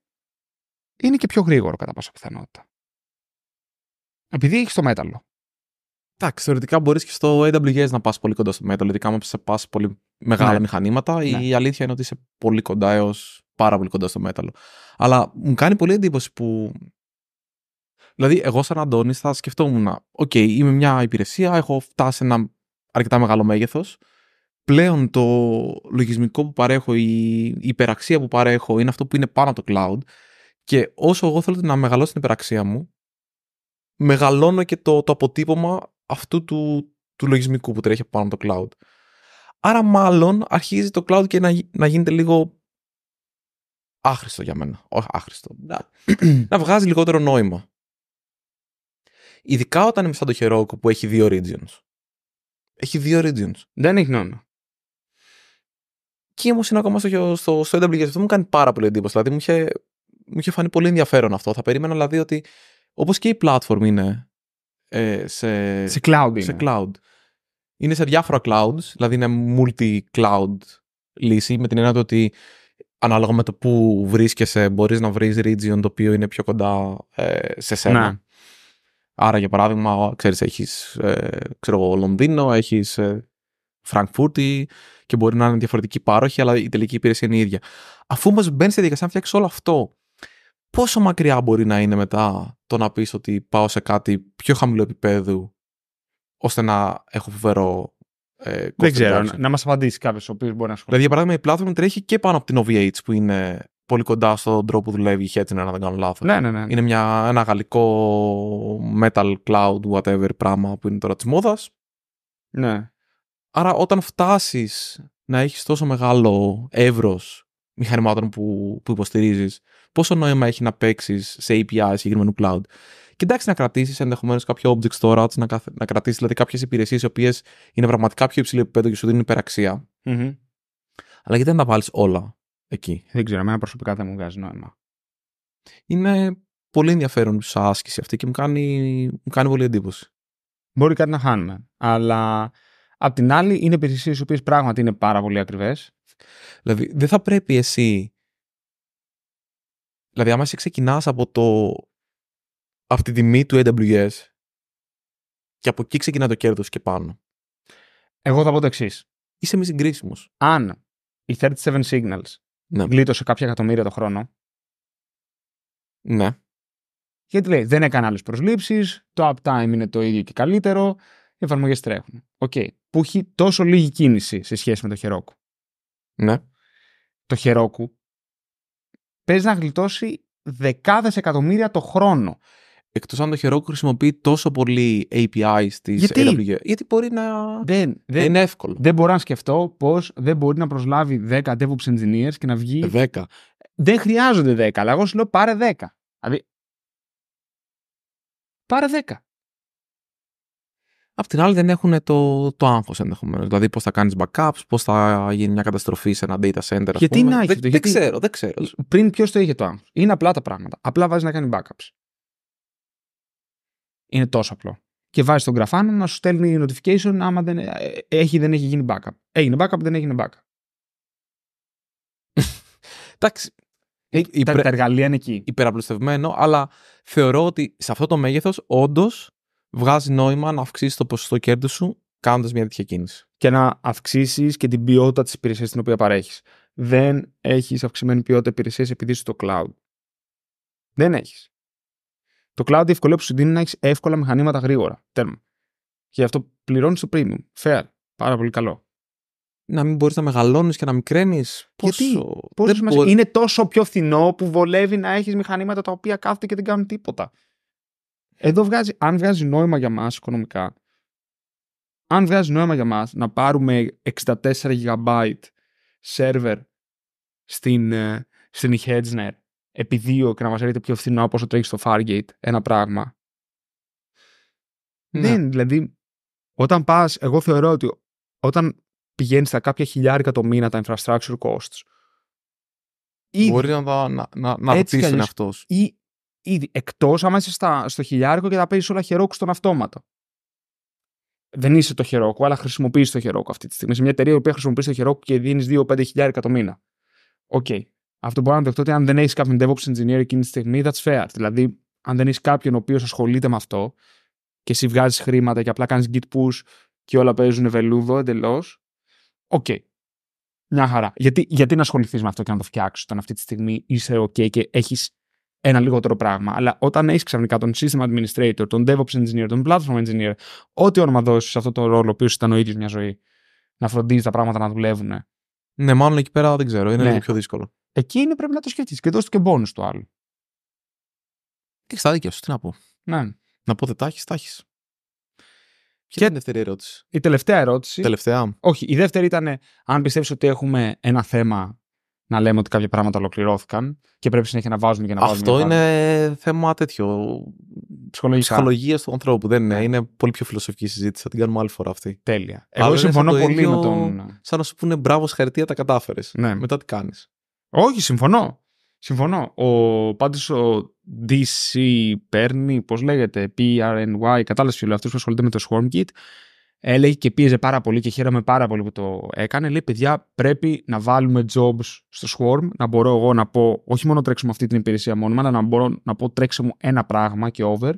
είναι και πιο γρήγορο κατά πάσα πιθανότητα. Επειδή έχεις το μέταλλο. Εντάξει, θεωρητικά μπορείς και στο AWS να πας πολύ κοντά στο metal, ειδικά άμα σε πας πολύ μεγάλα ναι. μηχανήματα. Ναι. Η αλήθεια είναι ότι είσαι πολύ κοντά έως πάρα πολύ κοντά στο metal. Αλλά μου κάνει πολύ εντύπωση που. Δηλαδή, εγώ σαν Αντώνης θα σκεφτόμουν, OK, okay, είμαι μια υπηρεσία, έχω φτάσει σε ένα αρκετά μεγάλο μέγεθος. Πλέον το λογισμικό που παρέχω, η υπεραξία που παρέχω είναι αυτό που είναι πάνω από το cloud. Και όσο εγώ θέλω να μεγαλώσω την υπεραξία μου, μεγαλώνω και το, το αποτύπωμα αυτού του, του λογισμικού που τρέχει πάνω από το cloud. Άρα μάλλον αρχίζει το cloud και να, να γίνεται λίγο άχρηστο για μένα. Όχι άχρηστο. Να, να βγάζει λιγότερο νόημα. Ειδικά όταν είμαι σαν το Heroku που έχει δύο regions. Έχει δύο regions. Δεν έχει νόημα. Και όμως είναι ακόμα στο, στο, στο AWS. Αυτό μου κάνει πάρα πολύ εντύπωση. Δηλαδή μου είχε, μου είχε φανεί πολύ ενδιαφέρον αυτό. Θα περίμενα δηλαδή ότι όπως και η platform είναι ε, σε, σε, cloud είναι. σε cloud. Είναι σε διάφορα clouds, δηλαδή είναι multi-cloud λύση με την έννοια ότι ανάλογα με το που βρίσκεσαι μπορείς να βρεις region το οποίο είναι πιο κοντά ε, σε σένα. Ναι. Άρα για παράδειγμα, ξέρεις, έχεις ε, ξέρω εγώ, Λονδίνο, έχεις ε, Φραγκφούρτη και μπορεί να είναι διαφορετική πάροχη, αλλά η τελική υπηρεσία είναι η ίδια. Αφού όμως μπαίνεις στη διαδικασία να φτιάξεις όλο αυτό πόσο μακριά μπορεί να είναι μετά το να πεις ότι πάω σε κάτι πιο χαμηλό επίπεδο ώστε να έχω φοβερό ε, Δεν ξέρω, να, να μας απαντήσει κάποιος ο οποίος μπορεί να σχολιάσει. Δηλαδή, για παράδειγμα, η platform τρέχει και πάνω από την OVH που είναι πολύ κοντά στον τρόπο που δουλεύει η Hetzner, αν δεν κάνω λάθος. Ναι, ναι, ναι. Είναι μια, ένα γαλλικό metal cloud, whatever πράγμα που είναι τώρα της μόδας. Ναι. Άρα, όταν φτάσεις να έχεις τόσο μεγάλο εύρος μηχανημάτων που, που υποστηρίζεις, πόσο νόημα έχει να παίξεις σε API συγκεκριμένου cloud; Και εντάξει να κρατήσεις ενδεχομένως κάποιο object storage, να, να κρατήσεις δηλαδή κάποιες υπηρεσίες οι οποίες είναι πραγματικά πιο υψηλό επίπεδο και σου δίνουν υπεραξία. Mm-hmm. Αλλά γιατί δεν τα βάλεις όλα; Εκεί. Δεν ξέρω, εμένα προσωπικά δεν μου βγάζει νόημα. Είναι πολύ ενδιαφέρον σαν άσκηση αυτή και μου κάνει, μου κάνει πολύ εντύπωση. Μπορεί κάτι να χάνουμε. Αλλά απ' την άλλη είναι υπηρεσίες οι οποίες πράγματι είναι πάρα πολύ ακριβές. Δηλαδή δεν θα πρέπει εσύ Δηλαδή, άμα εσύ ξεκινάς από, το... από τη τιμή του AWS και από εκεί ξεκινά το κέρδος και πάνω. Εγώ θα πω το εξής. Είσαι μη συγκρίσιμος. Αν η 37 Signals ναι. γλίτωσε κάποια εκατομμύρια το χρόνο. Ναι. Γιατί λέει, δεν έκανε άλλες προσλήψεις, το uptime είναι το ίδιο και καλύτερο, οι εφαρμογές τρέχουν. OK. Okay. Που έχει τόσο λίγη κίνηση σε σχέση με το Heroku. Ναι. Το Heroku παίζει να γλιτώσει δεκάδες εκατομμύρια το χρόνο. Εκτός αν το Heroku χρησιμοποιεί τόσο πολύ API της AWS. Γιατί μπορεί να. Δεν, δεν, είναι εύκολο. Δεν μπορώ να σκεφτώ πώς δεν μπορεί να προσλάβει 10 DevOps engineers και να βγει. 10. Δεν χρειάζονται 10, αλλά εγώ σου λέω πάρε 10. Δηλαδή. Πάρε 10. Απ' την άλλη δεν έχουν το, το άγχος ενδεχομένως. Δηλαδή πώς θα κάνεις backups, πώς θα γίνει μια καταστροφή σε ένα data center. Γιατί να έχει δεν, δεν ξέρω, δεν ξέρω. Πριν ποιος το είχε το άγχος. Είναι απλά τα πράγματα. Απλά βάζεις να κάνει backups. Είναι τόσο απλό. Και βάζει τον γραφάνο να σου στέλνει notification άμα δεν ε, έχει δεν έχει γίνει backup. Έγινε backup, δεν έγινε backup. Εντάξει. Ε, τα, τα εργαλεία είναι εκεί. Υπεραπλουστευμένο, αλλά θεωρώ ότι σε αυτό το μέγεθος όντως βγάζει νόημα να αυξήσεις το ποσοστό κέρδους σου κάνοντας μια τέτοια κίνηση. Και να αυξήσεις και την ποιότητα της υπηρεσίας την οποία παρέχεις. Δεν έχεις αυξημένη ποιότητα υπηρεσίας επειδή είσαι στο cloud. Δεν έχεις. Το cloud η ευκολία που σου δίνει να έχεις εύκολα μηχανήματα γρήγορα. Τέρμα. Και γι' αυτό πληρώνεις το premium. Fair. Πάρα πολύ καλό. Να μην μπορείς να μεγαλώνεις και να μικραίνεις. Γιατί; Πόσο. Πώς δεν σημασία- μπορεί- Είναι τόσο πιο φθηνό που βολεύει να έχεις μηχανήματα τα οποία κάθονται και δεν κάνουν τίποτα. Εδώ βγάζει, αν βγάζει νόημα για μας οικονομικά, αν βγάζει νόημα για μας να πάρουμε 64 GB server στην, ε, στην Hedgener επί δύο και να μας έρχεται πιο φθηνό από όσο τρέχει στο Fargate, ένα πράγμα. Ναι. Δεν, δηλαδή, όταν πας, εγώ θεωρώ ότι όταν πηγαίνεις στα κάποια χιλιάρικα το μήνα τα infrastructure costs, ήδη Μπορεί να, τα- να, να, να Έτσι κι ρωτήσεις τον αλλιώς. εαυτό σου. ή ήδη εκτός άμα είσαι στα, στο χιλιάρικο και τα παίζεις όλα χερόκου στον αυτόματο. Δεν είσαι το Heroku, αλλά χρησιμοποιείς το Heroku αυτή τη στιγμή. Σε μια εταιρεία που χρησιμοποιείς το Heroku και δίνεις 2-5 χιλιάρικα το μήνα. Οκ. Αυτό μπορώ να δεχτώ ότι αν δεν έχεις κάποιον DevOps engineer εκείνη τη στιγμή, that's fair. Δηλαδή, αν δεν έχεις κάποιον ο οποίος ασχολείται με αυτό και εσύ βγάζεις χρήματα και απλά κάνεις git push και όλα παίζουν βελούδο εντελώς. Οκ. Μια χαρά. Γιατί, γιατί να ασχοληθείς με αυτό και να το φτιάξεις όταν αυτή τη στιγμή είσαι OK και έχεις ένα λιγότερο πράγμα. Αλλά όταν έχεις ξαφνικά τον system administrator, τον DevOps engineer, τον platform engineer, ό,τι όνομα δώσεις σε αυτό το ρόλο, ο οποίος ήταν ο ίδιος μια ζωή, να φροντίζεις τα πράγματα να δουλεύουν. Ναι, μάλλον εκεί πέρα δεν ξέρω. Είναι Ναι. λίγο πιο δύσκολο. Εκεί πρέπει να το σκεφτείς και δώσει και bonus του άλλου. Και στα δίκαια σου, τι να πω. Ναι. Να πω δεν τα έχεις, τα έχεις. Και- Και την δεύτερη ερώτηση; Η τελευταία ερώτηση. Τελευταία. Όχι, η δεύτερη ήταν αν πιστεύεις ότι έχουμε ένα θέμα να λέμε ότι κάποια πράγματα ολοκληρώθηκαν και πρέπει συνέχεια να βάζουμε και να βάζουμε. Αυτό και να βάζουμε. είναι θέμα τέτοιο. ψυχολογικά. Ψυχολογίας του ανθρώπου. Δεν είναι. Ναι. Είναι πολύ πιο φιλοσοφική συζήτηση. Θα την κάνουμε άλλη φορά αυτή. Τέλεια. Αλλά Εγώ είναι συμφωνώ σαν το πολύ ίδιο- με τον. Σαν να σου πούνε μπράβο, συγχαρητήρια, τα κατάφερες. Ναι. Μετά τι κάνεις; Όχι, συμφωνώ. Συμφωνώ. Ο πάντως ο DC παίρνει, πώς λέγεται, PRNY, κατάλαβες ποιο λέω, αυτός που ασχολείται με το SwarmKit, έλεγε και πίεζε πάρα πολύ και χαίρομαι πάρα πολύ που το έκανε. Λέει, παιδιά, πρέπει να βάλουμε jobs στο Swarm, να μπορώ εγώ να πω, όχι μόνο τρέξω με αυτή την υπηρεσία μόνιμα, αλλά να μπορώ να πω τρέξε μου ένα πράγμα και over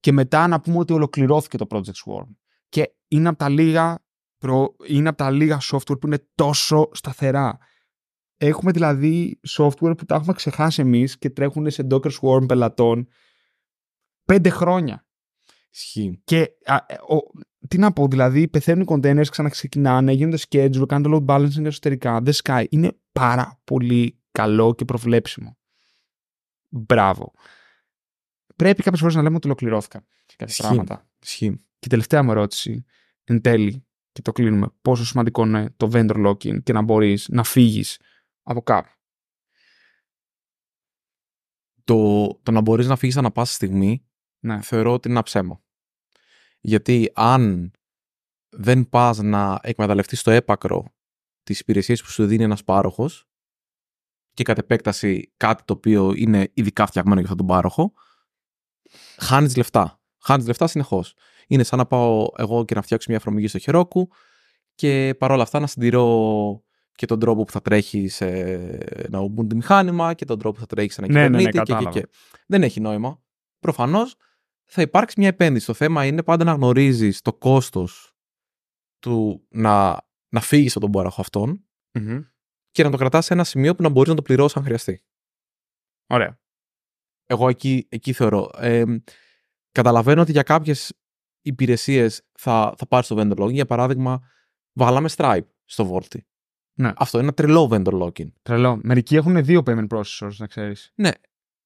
και μετά να πούμε ότι ολοκληρώθηκε το Project Swarm. Και είναι από τα λίγα, προ... είναι από τα λίγα software που είναι τόσο σταθερά. Έχουμε δηλαδή software που τα έχουμε ξεχάσει εμείς και τρέχουν σε Docker Swarm πελατών πέντε χρόνια. Ισχύει. Και α, ε, ο, τι να πω, δηλαδή πεθαίνουν οι containers, ξαναξεκινάνε, γίνονται schedule, κάνουν το load balancing εσωτερικά. Δεν σκάει. Είναι πάρα πολύ καλό και προβλέψιμο. Μπράβο. Πρέπει κάποιες φορές να λέμε ότι ολοκληρώθηκαν κάποια Ισχύει. πράγματα. Ισχύει. Και η τελευταία μου ερώτηση, εν τέλει, και το κλείνουμε, πόσο σημαντικό είναι το vendor locking και να μπορείς να φύγεις από κάπου. Το, το να μπορείς να φύγεις ανά πάσα στιγμή Ναι. θεωρώ ότι είναι ένα ψέμα. Γιατί αν δεν πας να εκμεταλλευτείς το έπακρο τις υπηρεσίες που σου δίνει ένας πάροχος και κατ' επέκταση κάτι το οποίο είναι ειδικά φτιαγμένο για αυτόν τον πάροχο, χάνεις λεφτά. Χάνεις λεφτά συνεχώς. Είναι σαν να πάω εγώ και να φτιάξω μια εφαρμογή στο Heroku και παρόλα αυτά να συντηρώ και τον τρόπο που θα τρέχει σε ένα Ubuntu μηχάνημα και τον τρόπο που θα τρέχει σε ένα Ναι, ναι, ναι, Kubernetes και, και, κατάλαβα. και. Δεν έχει νόημα. Προφανώς θα υπάρξει μια επένδυση. Το θέμα είναι πάντα να γνωρίζεις το κόστος του να, να φύγεις από τον πάροχο αυτόν και να το κρατάς σε ένα σημείο που να μπορείς να το πληρώσεις αν χρειαστεί. Ωραία. Εγώ εκεί, εκεί θεωρώ. Ε, καταλαβαίνω ότι για κάποιες υπηρεσίες θα, θα πάρεις το vendor logging. Για παράδειγμα, βάλαμε Stripe στο Vaulty. Ναι. Αυτό είναι ένα τρελό vendor logging. Τρελό. Μερικοί έχουν δύο payment processors, να ξέρεις. Ναι.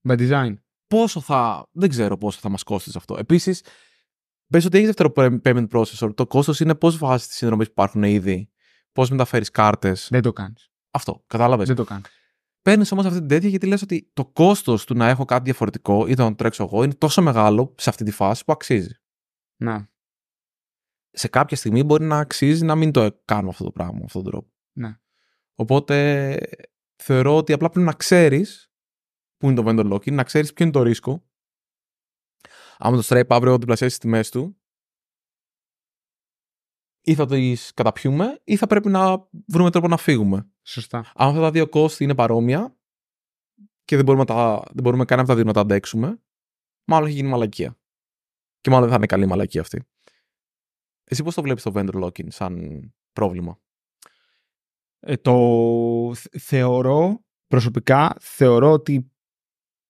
By design. Πόσο θα. Δεν ξέρω πόσο θα μας κόστησε αυτό. Επίσης, πες ότι έχεις δεύτερο payment processor. Το κόστος είναι πώς βάζεις τις συνδρομές που υπάρχουν ήδη, πώς μεταφέρεις κάρτες. Δεν το κάνεις. Αυτό. Κατάλαβες. Δεν το κάνεις. Παίρνεις όμως αυτή την τέτοια γιατί λες ότι το κόστος του να έχω κάτι διαφορετικό ή να το τρέξω εγώ είναι τόσο μεγάλο σε αυτή τη φάση που αξίζει. Να. Σε κάποια στιγμή μπορεί να αξίζει να μην το κάνουμε αυτό το πράγμα με αυτόν τον τρόπο. Ναι. Οπότε θεωρώ ότι απλά πρέπει να ξέρεις πού είναι το vendor locking, να ξέρεις ποιο είναι το ρίσκο. Άμα το Stripe αύριο διπλασιάσει τις τιμές του, ή θα τις καταπιούμε, ή θα πρέπει να βρούμε τρόπο να φύγουμε. Σωστά. Αν αυτά τα δύο κόστη είναι παρόμοια και δεν μπορούμε, τα, δεν μπορούμε κανένα από τα δύο να τα αντέξουμε, μάλλον έχει γίνει μαλακία. Και μάλλον δεν θα είναι καλή μαλακία αυτή. Εσύ πώς το βλέπεις το vendor locking σαν πρόβλημα; Ε, το θε- θεωρώ, προσωπικά, θεωρώ ότι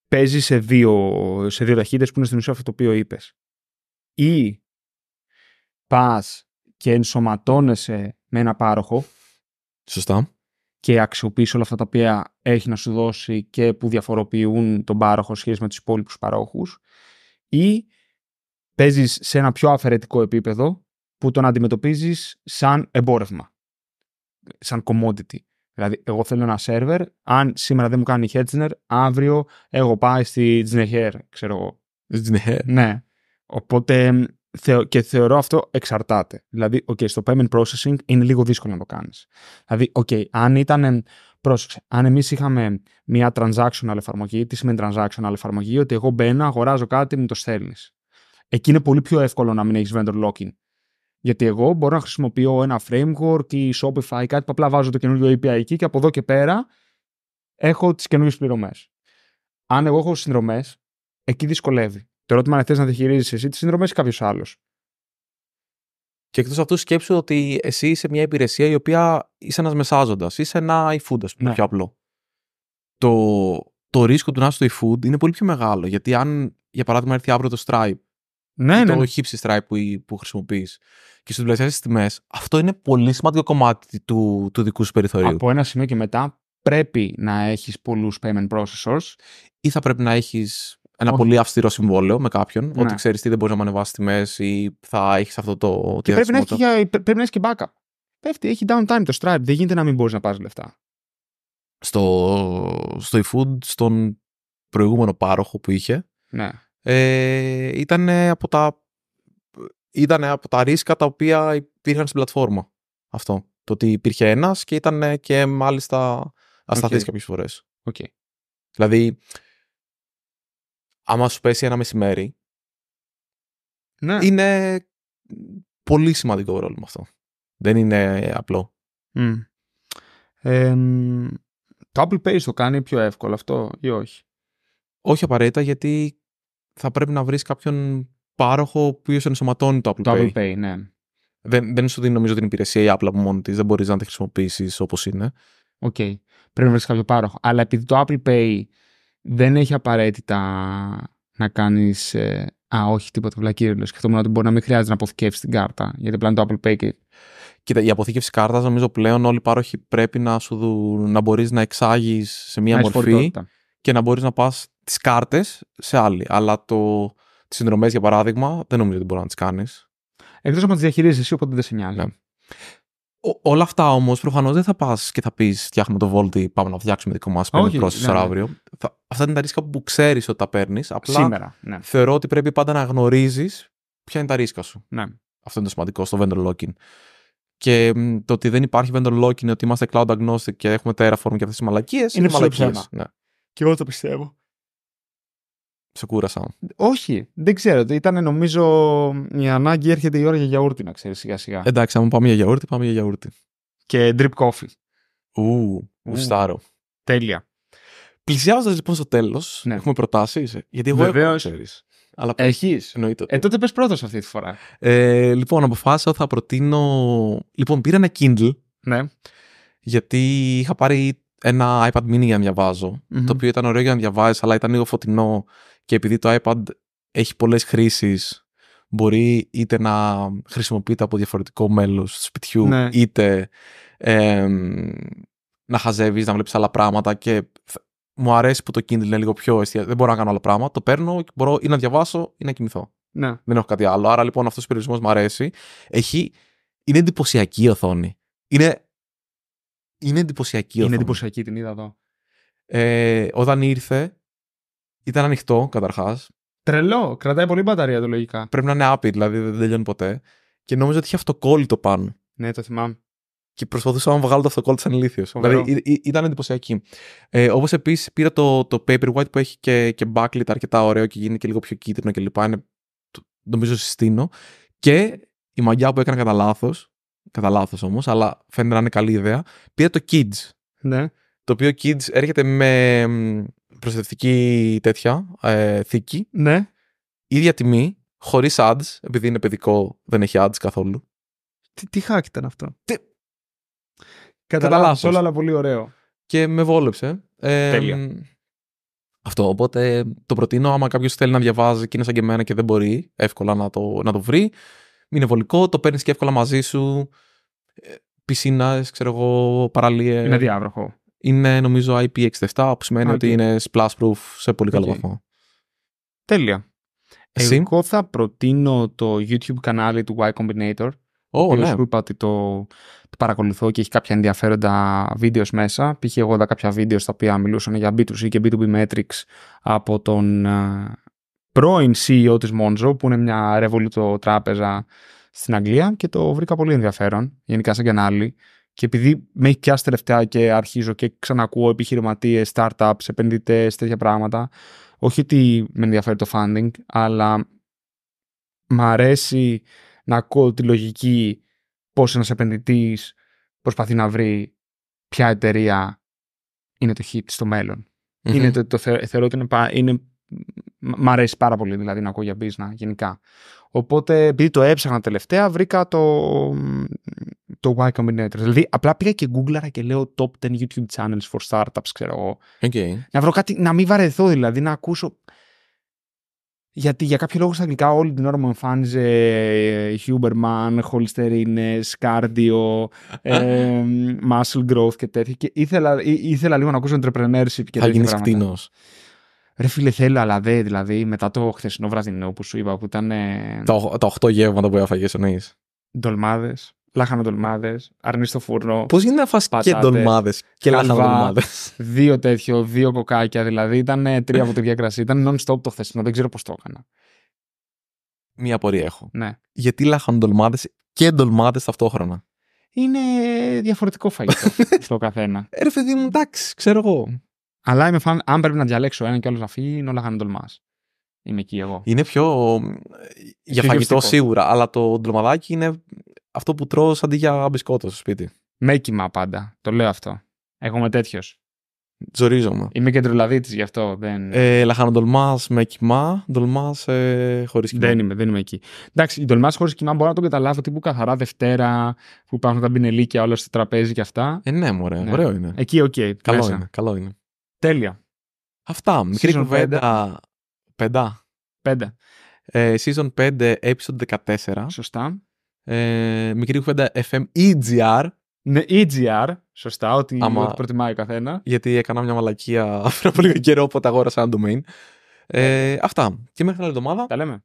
παίζει σε δύο, σε δύο ταχύτητες που είναι στην ουσία αυτό το οποίο είπες. Ή πας και ενσωματώνεσαι με ένα πάροχο Σωστά. και αξιοποιείς όλα αυτά τα οποία έχει να σου δώσει και που διαφοροποιούν τον πάροχο σχέση με τους υπόλοιπους παρόχους ή παίζεις σε ένα πιο αφαιρετικό επίπεδο που τον αντιμετωπίζεις σαν εμπόρευμα, σαν commodity. Δηλαδή, εγώ θέλω ένα σερβερ, αν σήμερα δεν μου κάνει η Hetzner, αύριο έχω πάει στη Τζνεχέρ, ξέρω εγώ. Ναι. Ναι. Οπότε θεω- και θεωρώ αυτό εξαρτάται. Δηλαδή, okay, στο payment processing είναι λίγο δύσκολο να το κάνεις. Δηλαδή, okay, αν ήταν, πρόσεξε, αν εμείς είχαμε μια transactional εφαρμογή, τι σημαίνει transactional εφαρμογή, ότι εγώ μπαίνω, αγοράζω κάτι, μου το στέλνεις. Εκεί είναι πολύ πιο εύκολο να μην έχεις vendor locking. Γιατί εγώ μπορώ να χρησιμοποιώ ένα framework ή Shopify, κάτι που απλά βάζω το καινούργιο API εκεί και από εδώ και πέρα έχω τις καινούργιες πληρωμές. Αν εγώ έχω συνδρομές, εκεί δυσκολεύει. Το ερώτημα είναι θες να διαχειρίζεσαι εσύ τις συνδρομές ή κάποιος άλλος; Και εκτός αυτού, σκέψου ότι εσύ είσαι μια υπηρεσία η οποία είσαι ένας μεσάζοντας. Είσαι ένα iFood, ας πούμε, Ναι. πιο απλό. Το, το ρίσκο του να είσαι στο iFood είναι πολύ πιο μεγάλο. Γιατί αν, για παράδειγμα, έρθει αύριο το Stripe, Ναι, ή ναι, το ναι. χύψη Stripe που, που χρησιμοποιείς και σου διπλασιάσει τις τιμές, αυτό είναι πολύ σημαντικό κομμάτι του, του δικού σου περιθωρίου. Από ένα σημείο και μετά πρέπει να έχεις πολλούς payment processors. Ή θα πρέπει να έχεις ένα Όχι. πολύ αυστηρό συμβόλαιο με κάποιον, Ναι. ότι ξέρεις τι δεν μπορείς να μου ανεβάσεις τιμές ή θα έχεις αυτό το. Και τη πρέπει να, έχει, διαθεσιμότητα. για- πρέπει να έχεις και backup. Πέφτει, έχει downtime το Stripe. Δεν γίνεται να μην μπορείς να πάρεις λεφτά. στο, στο eFood, στον προηγούμενο πάροχο που είχε, Ναι. Ε, ήταν από τα ήταν από τα ρίσκα τα οποία υπήρχαν στην πλατφόρμα. Αυτό. Το ότι υπήρχε ένας και ήταν και μάλιστα ασταθής Οκ. κάποιες φορές. Οκ. Δηλαδή, άμα σου πέσει ένα μεσημέρι, Ναι. είναι πολύ σημαντικό πρόβλημα αυτό. Δεν είναι απλό. Μμ. Εμ, το Apple Pay το κάνει πιο εύκολο αυτό ή όχι; Όχι απαραίτητα γιατί θα πρέπει να βρεις κάποιον πάροχο ο οποίος ενσωματώνει το Apple Το Pay. Apple Pay, ναι. Δεν, δεν σου δίνει νομίζω την υπηρεσία η Apple από μόνη της. Δεν μπορείς να τη χρησιμοποιήσεις όπως είναι. Οκ. Πρέπει να βρεις κάποιο πάροχο. Αλλά επειδή το Apple Pay δεν έχει απαραίτητα να κάνεις. α, όχι, τίποτα βλακύριλο. Σκεφτόμουν ότι μπορεί να μην χρειάζεται να αποθηκεύσεις την κάρτα. Γιατί απλά είναι το Apple Pay και. Κοίτα, η αποθήκευση κάρτας νομίζω πλέον όλοι οι πάροχοι πρέπει να, σου, δου- να μπορείς να εξάγεις σε μία να έχεις μορφή φορητότητα. και να μπορείς να πας τις κάρτες σε άλλη. Αλλά το, τις συνδρομές για παράδειγμα δεν νομίζω ότι μπορεί να τις κάνεις. Εκτός από τις διαχειρίζει εσύ, οπότε δεν σε νοιάζει. Ναι. Ο- όλα αυτά όμως προφανώς δεν θα πας και θα πεις: Φτιάχνουμε το Volti, πάμε να φτιάξουμε δικό μας payment Όχι, processor ναι, ναι. αύριο. Θα, αυτά είναι τα ρίσκα που ξέρεις ότι τα παίρνεις. Απλά Σήμερα. Ναι. θεωρώ ότι πρέπει πάντα να γνωρίζεις ποια είναι τα ρίσκα σου. ναι. Αυτό είναι το σημαντικό στο vendor locking. Και μ, το ότι δεν υπάρχει vendor locking, ότι είμαστε cloud agnostic και έχουμε Terraform και αυτές τις μαλακίες. Είναι μαλακίες. ψέμα. Ναι. Και εγώ το πιστεύω. Σε κούρασα. Όχι, δεν ξέρω. Ήταν νομίζω η ανάγκη έρχεται η ώρα για γιαούρτι, να ξέρεις σιγά σιγά. Εντάξει, αν πάμε για γιαούρτι, πάμε για γιαούρτι. Και drip coffee. Ου, γουστάρω. Τέλεια. Πλησιάζοντας λοιπόν στο τέλος, Ναι. έχουμε προτάσεις. Γιατί εγώ Βεβαίως. έχω, ξέρεις. Αλλά Έχεις. εννοείται. Ε, τότε πες πρώτος αυτή τη φορά. Ε, λοιπόν, αποφάσισα ότι θα προτείνω. Λοιπόν, πήρα ένα Kindle Ναι. γιατί είχα πάρει ένα iPad mini για να διαβαζω Μμμ. Το οποίο ήταν ωραίο για να διαβάζει, αλλά ήταν λίγο φωτεινό και επειδή το iPad έχει πολλές χρήσεις, μπορεί είτε να χρησιμοποιείται από διαφορετικό μέλος του σπιτιού, Ναι. είτε εμ, να χαζεύεις, να βλέπεις άλλα πράγματα και θ- μου αρέσει που το Kindle είναι λίγο πιο εστια... Δεν μπορώ να κάνω άλλα πράγματα. Το παίρνω και μπορώ ή να διαβάσω ή να κοιμηθώ. Ναι. Δεν έχω κάτι άλλο. Άρα λοιπόν αυτός ο περιορισμός μου αρέσει. Έχει... Είναι εντυπωσιακή η οθόνη. Είναι, είναι εντυπωσιακή η Είναι οθόνη. εντυπωσιακή την είδα εδώ. Ε, όταν ήρθε, ήταν ανοιχτό καταρχάς. Τρελό. Κρατάει πολύ μπαταρία το λογικά. Πρέπει να είναι άπειρ, δηλαδή δεν τελειώνει ποτέ. Και νόμιζα ότι είχε αυτοκόλλητο πάνω. Ναι, το θυμάμαι. Και προσπαθούσα να βγάλω το αυτοκόλλητο σαν ηλίθιος. Φοβερό. Δηλαδή ή- ή- ήταν εντυπωσιακή. Ε, Όπως επίσης πήρα το, το Paperwhite που έχει και, και backlit αρκετά ωραίο και γίνει και λίγο πιο κίτρινο κλπ. Είναι, το- νομίζω συστήνω. Και η μαγιά που έκανα κατά λάθος, κατά λάθος όμως, αλλά φαίνεται να είναι καλή ιδέα, πήρα το Kids. Ναι. Το οποίο Kids έρχεται με μ, προστατευτική τέτοια ε, θήκη, Ναι. ίδια τιμή, χωρίς ads, επειδή είναι παιδικό, δεν έχει ads καθόλου. Τι, τι hack ήταν αυτό; Τι- Κατά Κατά λάθος λάθος. όλα, αλλά πολύ ωραίο. και με βόλεψε. Ε, Τέλεια. Αυτό, οπότε το προτείνω άμα κάποιος θέλει να διαβάζει και είναι σαν και εμένα και δεν μπορεί εύκολα να το, να το βρει. είναι βολικό, το παίρνεις και εύκολα μαζί σου. Ε, Πισίνας, ξέρω εγώ, παραλίες. Είναι διάβροχο. Είναι νομίζω IP67, που σημαίνει Α, ότι οκ. είναι splash proof σε πολύ καλό Οκ. βαθμό. Τέλεια. Εσύ; Εγώ θα προτείνω το YouTube κανάλι του Y Combinator. Ω, ο ναι. που είπα ότι το, το παρακολουθώ και έχει κάποια ενδιαφέροντα videos μέσα. Π.χ. εγώ είδα κάποια videos στα οποία μιλούσαν για B2C και B2B metrics από τον ε, πρώην CEO της Monzo που είναι μια Revolut τράπεζα στην Αγγλία και το βρήκα πολύ ενδιαφέρον γενικά σαν κανάλι και επειδή με έχει πιάσει τελευταία και αρχίζω και ξανακούω επιχειρηματίες, startups, επενδυτές, τέτοια πράγματα όχι ότι με ενδιαφέρει το funding αλλά μ' αρέσει να ακούω τη λογική πώς ένας επενδυτής προσπαθεί να βρει ποια εταιρεία είναι το hit στο μέλλον. Μμμ. Είναι το, το θε- θεωρώ ότι είναι, πα- είναι, μ' μ' αρέσει πάρα πολύ δηλαδή να ακούω για business γενικά. Οπότε επειδή το έψαχνα τελευταία βρήκα το, το Y Combinator. Δηλαδή απλά πήγα και γκούγκλαρα και λέω top 10 YouTube channels for startups ξέρω εγώ. Οκ. Να βρω κάτι, να μην βαρεθώ δηλαδή, να ακούσω. Γιατί για κάποιο λόγο στα αγγλικά όλη την ώρα μου εμφάνιζε ε, Huberman, Holsterines, Cardio, ε, Muscle Growth και τέτοια. Και ήθελα, ή- ήθελα λίγο να ακούσω entrepreneurship και Θα τέτοια γίνεις πράγματα. κτίνο. Ρε φίλε, θέλω, αλλά δε, δηλαδή μετά το χθεσινό βραδινό που σου είπα που ήταν ε, Τα, τα 8 γεύματα που έφαγες εννοείς. ντολμάδες, λάχανο ντολμάδες, αρνί στο φούρνο, Πώς γίνεται να φας και Πατάτες, ντολμάδες και χαλβά. λάχανο ντολμάδες; δύο τέτοιο, δύο κοκάκια. Δηλαδή ήταν ε, τρία ποτήρια κρασί. Ήταν non-stop το χθεσινό, δεν ξέρω πώς το έκανα. Μία απορία έχω. Ναι. Γιατί λάχανο ντολμάδες και ντολμάδες ταυτόχρονα; Είναι διαφορετικό φαγητό στο καθένα. Ε, ρε παιδί μου, εντάξει, ξέρω εγώ. Αλλά είμαι φαν, αν πρέπει να διαλέξω έναν και άλλο να φύγει, είναι ο λαχανοτολμά. Είμαι εκεί εγώ. Είναι πιο. για Πιο φαγητό γευστικό. σίγουρα, αλλά το ντολμαδάκι είναι αυτό που τρως αντί για μπισκότος στο σπίτι. Με κοιμά πάντα. Το λέω αυτό. Εγώ είμαι τέτοιος. Τζορίζομαι. Είμαι κεντρολαδίτη γι' αυτό. Δεν, Ε, λαχανο ντολμάς με κοιμά, ντολμάς ε, χωρίς κοιμά. δεν, είμαι, δεν είμαι εκεί. Εντάξει, η ντολμάς χωρίς κοιμά μπορώ να το καταλάβω τύπου καθαρά Δευτέρα που υπάρχουν τα μπινελίκια όλα στο τραπέζι και αυτά. Ε, ναι, μωρέ, Ναι. ωραίο είναι. Εκεί, οκ. καλό μέσα. είναι, καλό είναι. Τέλεια. Αυτά, μικρή Season κουβέντα. Πεντά. Πέντε. Ε, season 5, episode 14. Σωστά. Ε, μικρή κουβέντα FM ή GR, Ναι, ή GR. Σωστά, ό,τι, Άμα- ότι προτιμάει ο καθένα. γιατί έκανα μια μαλακία πριν από λίγο καιρό, οπότε αγόρασα ένα domain. Ε, αυτά. Και μέχρι την άλλη εβδομάδα. Τα λέμε.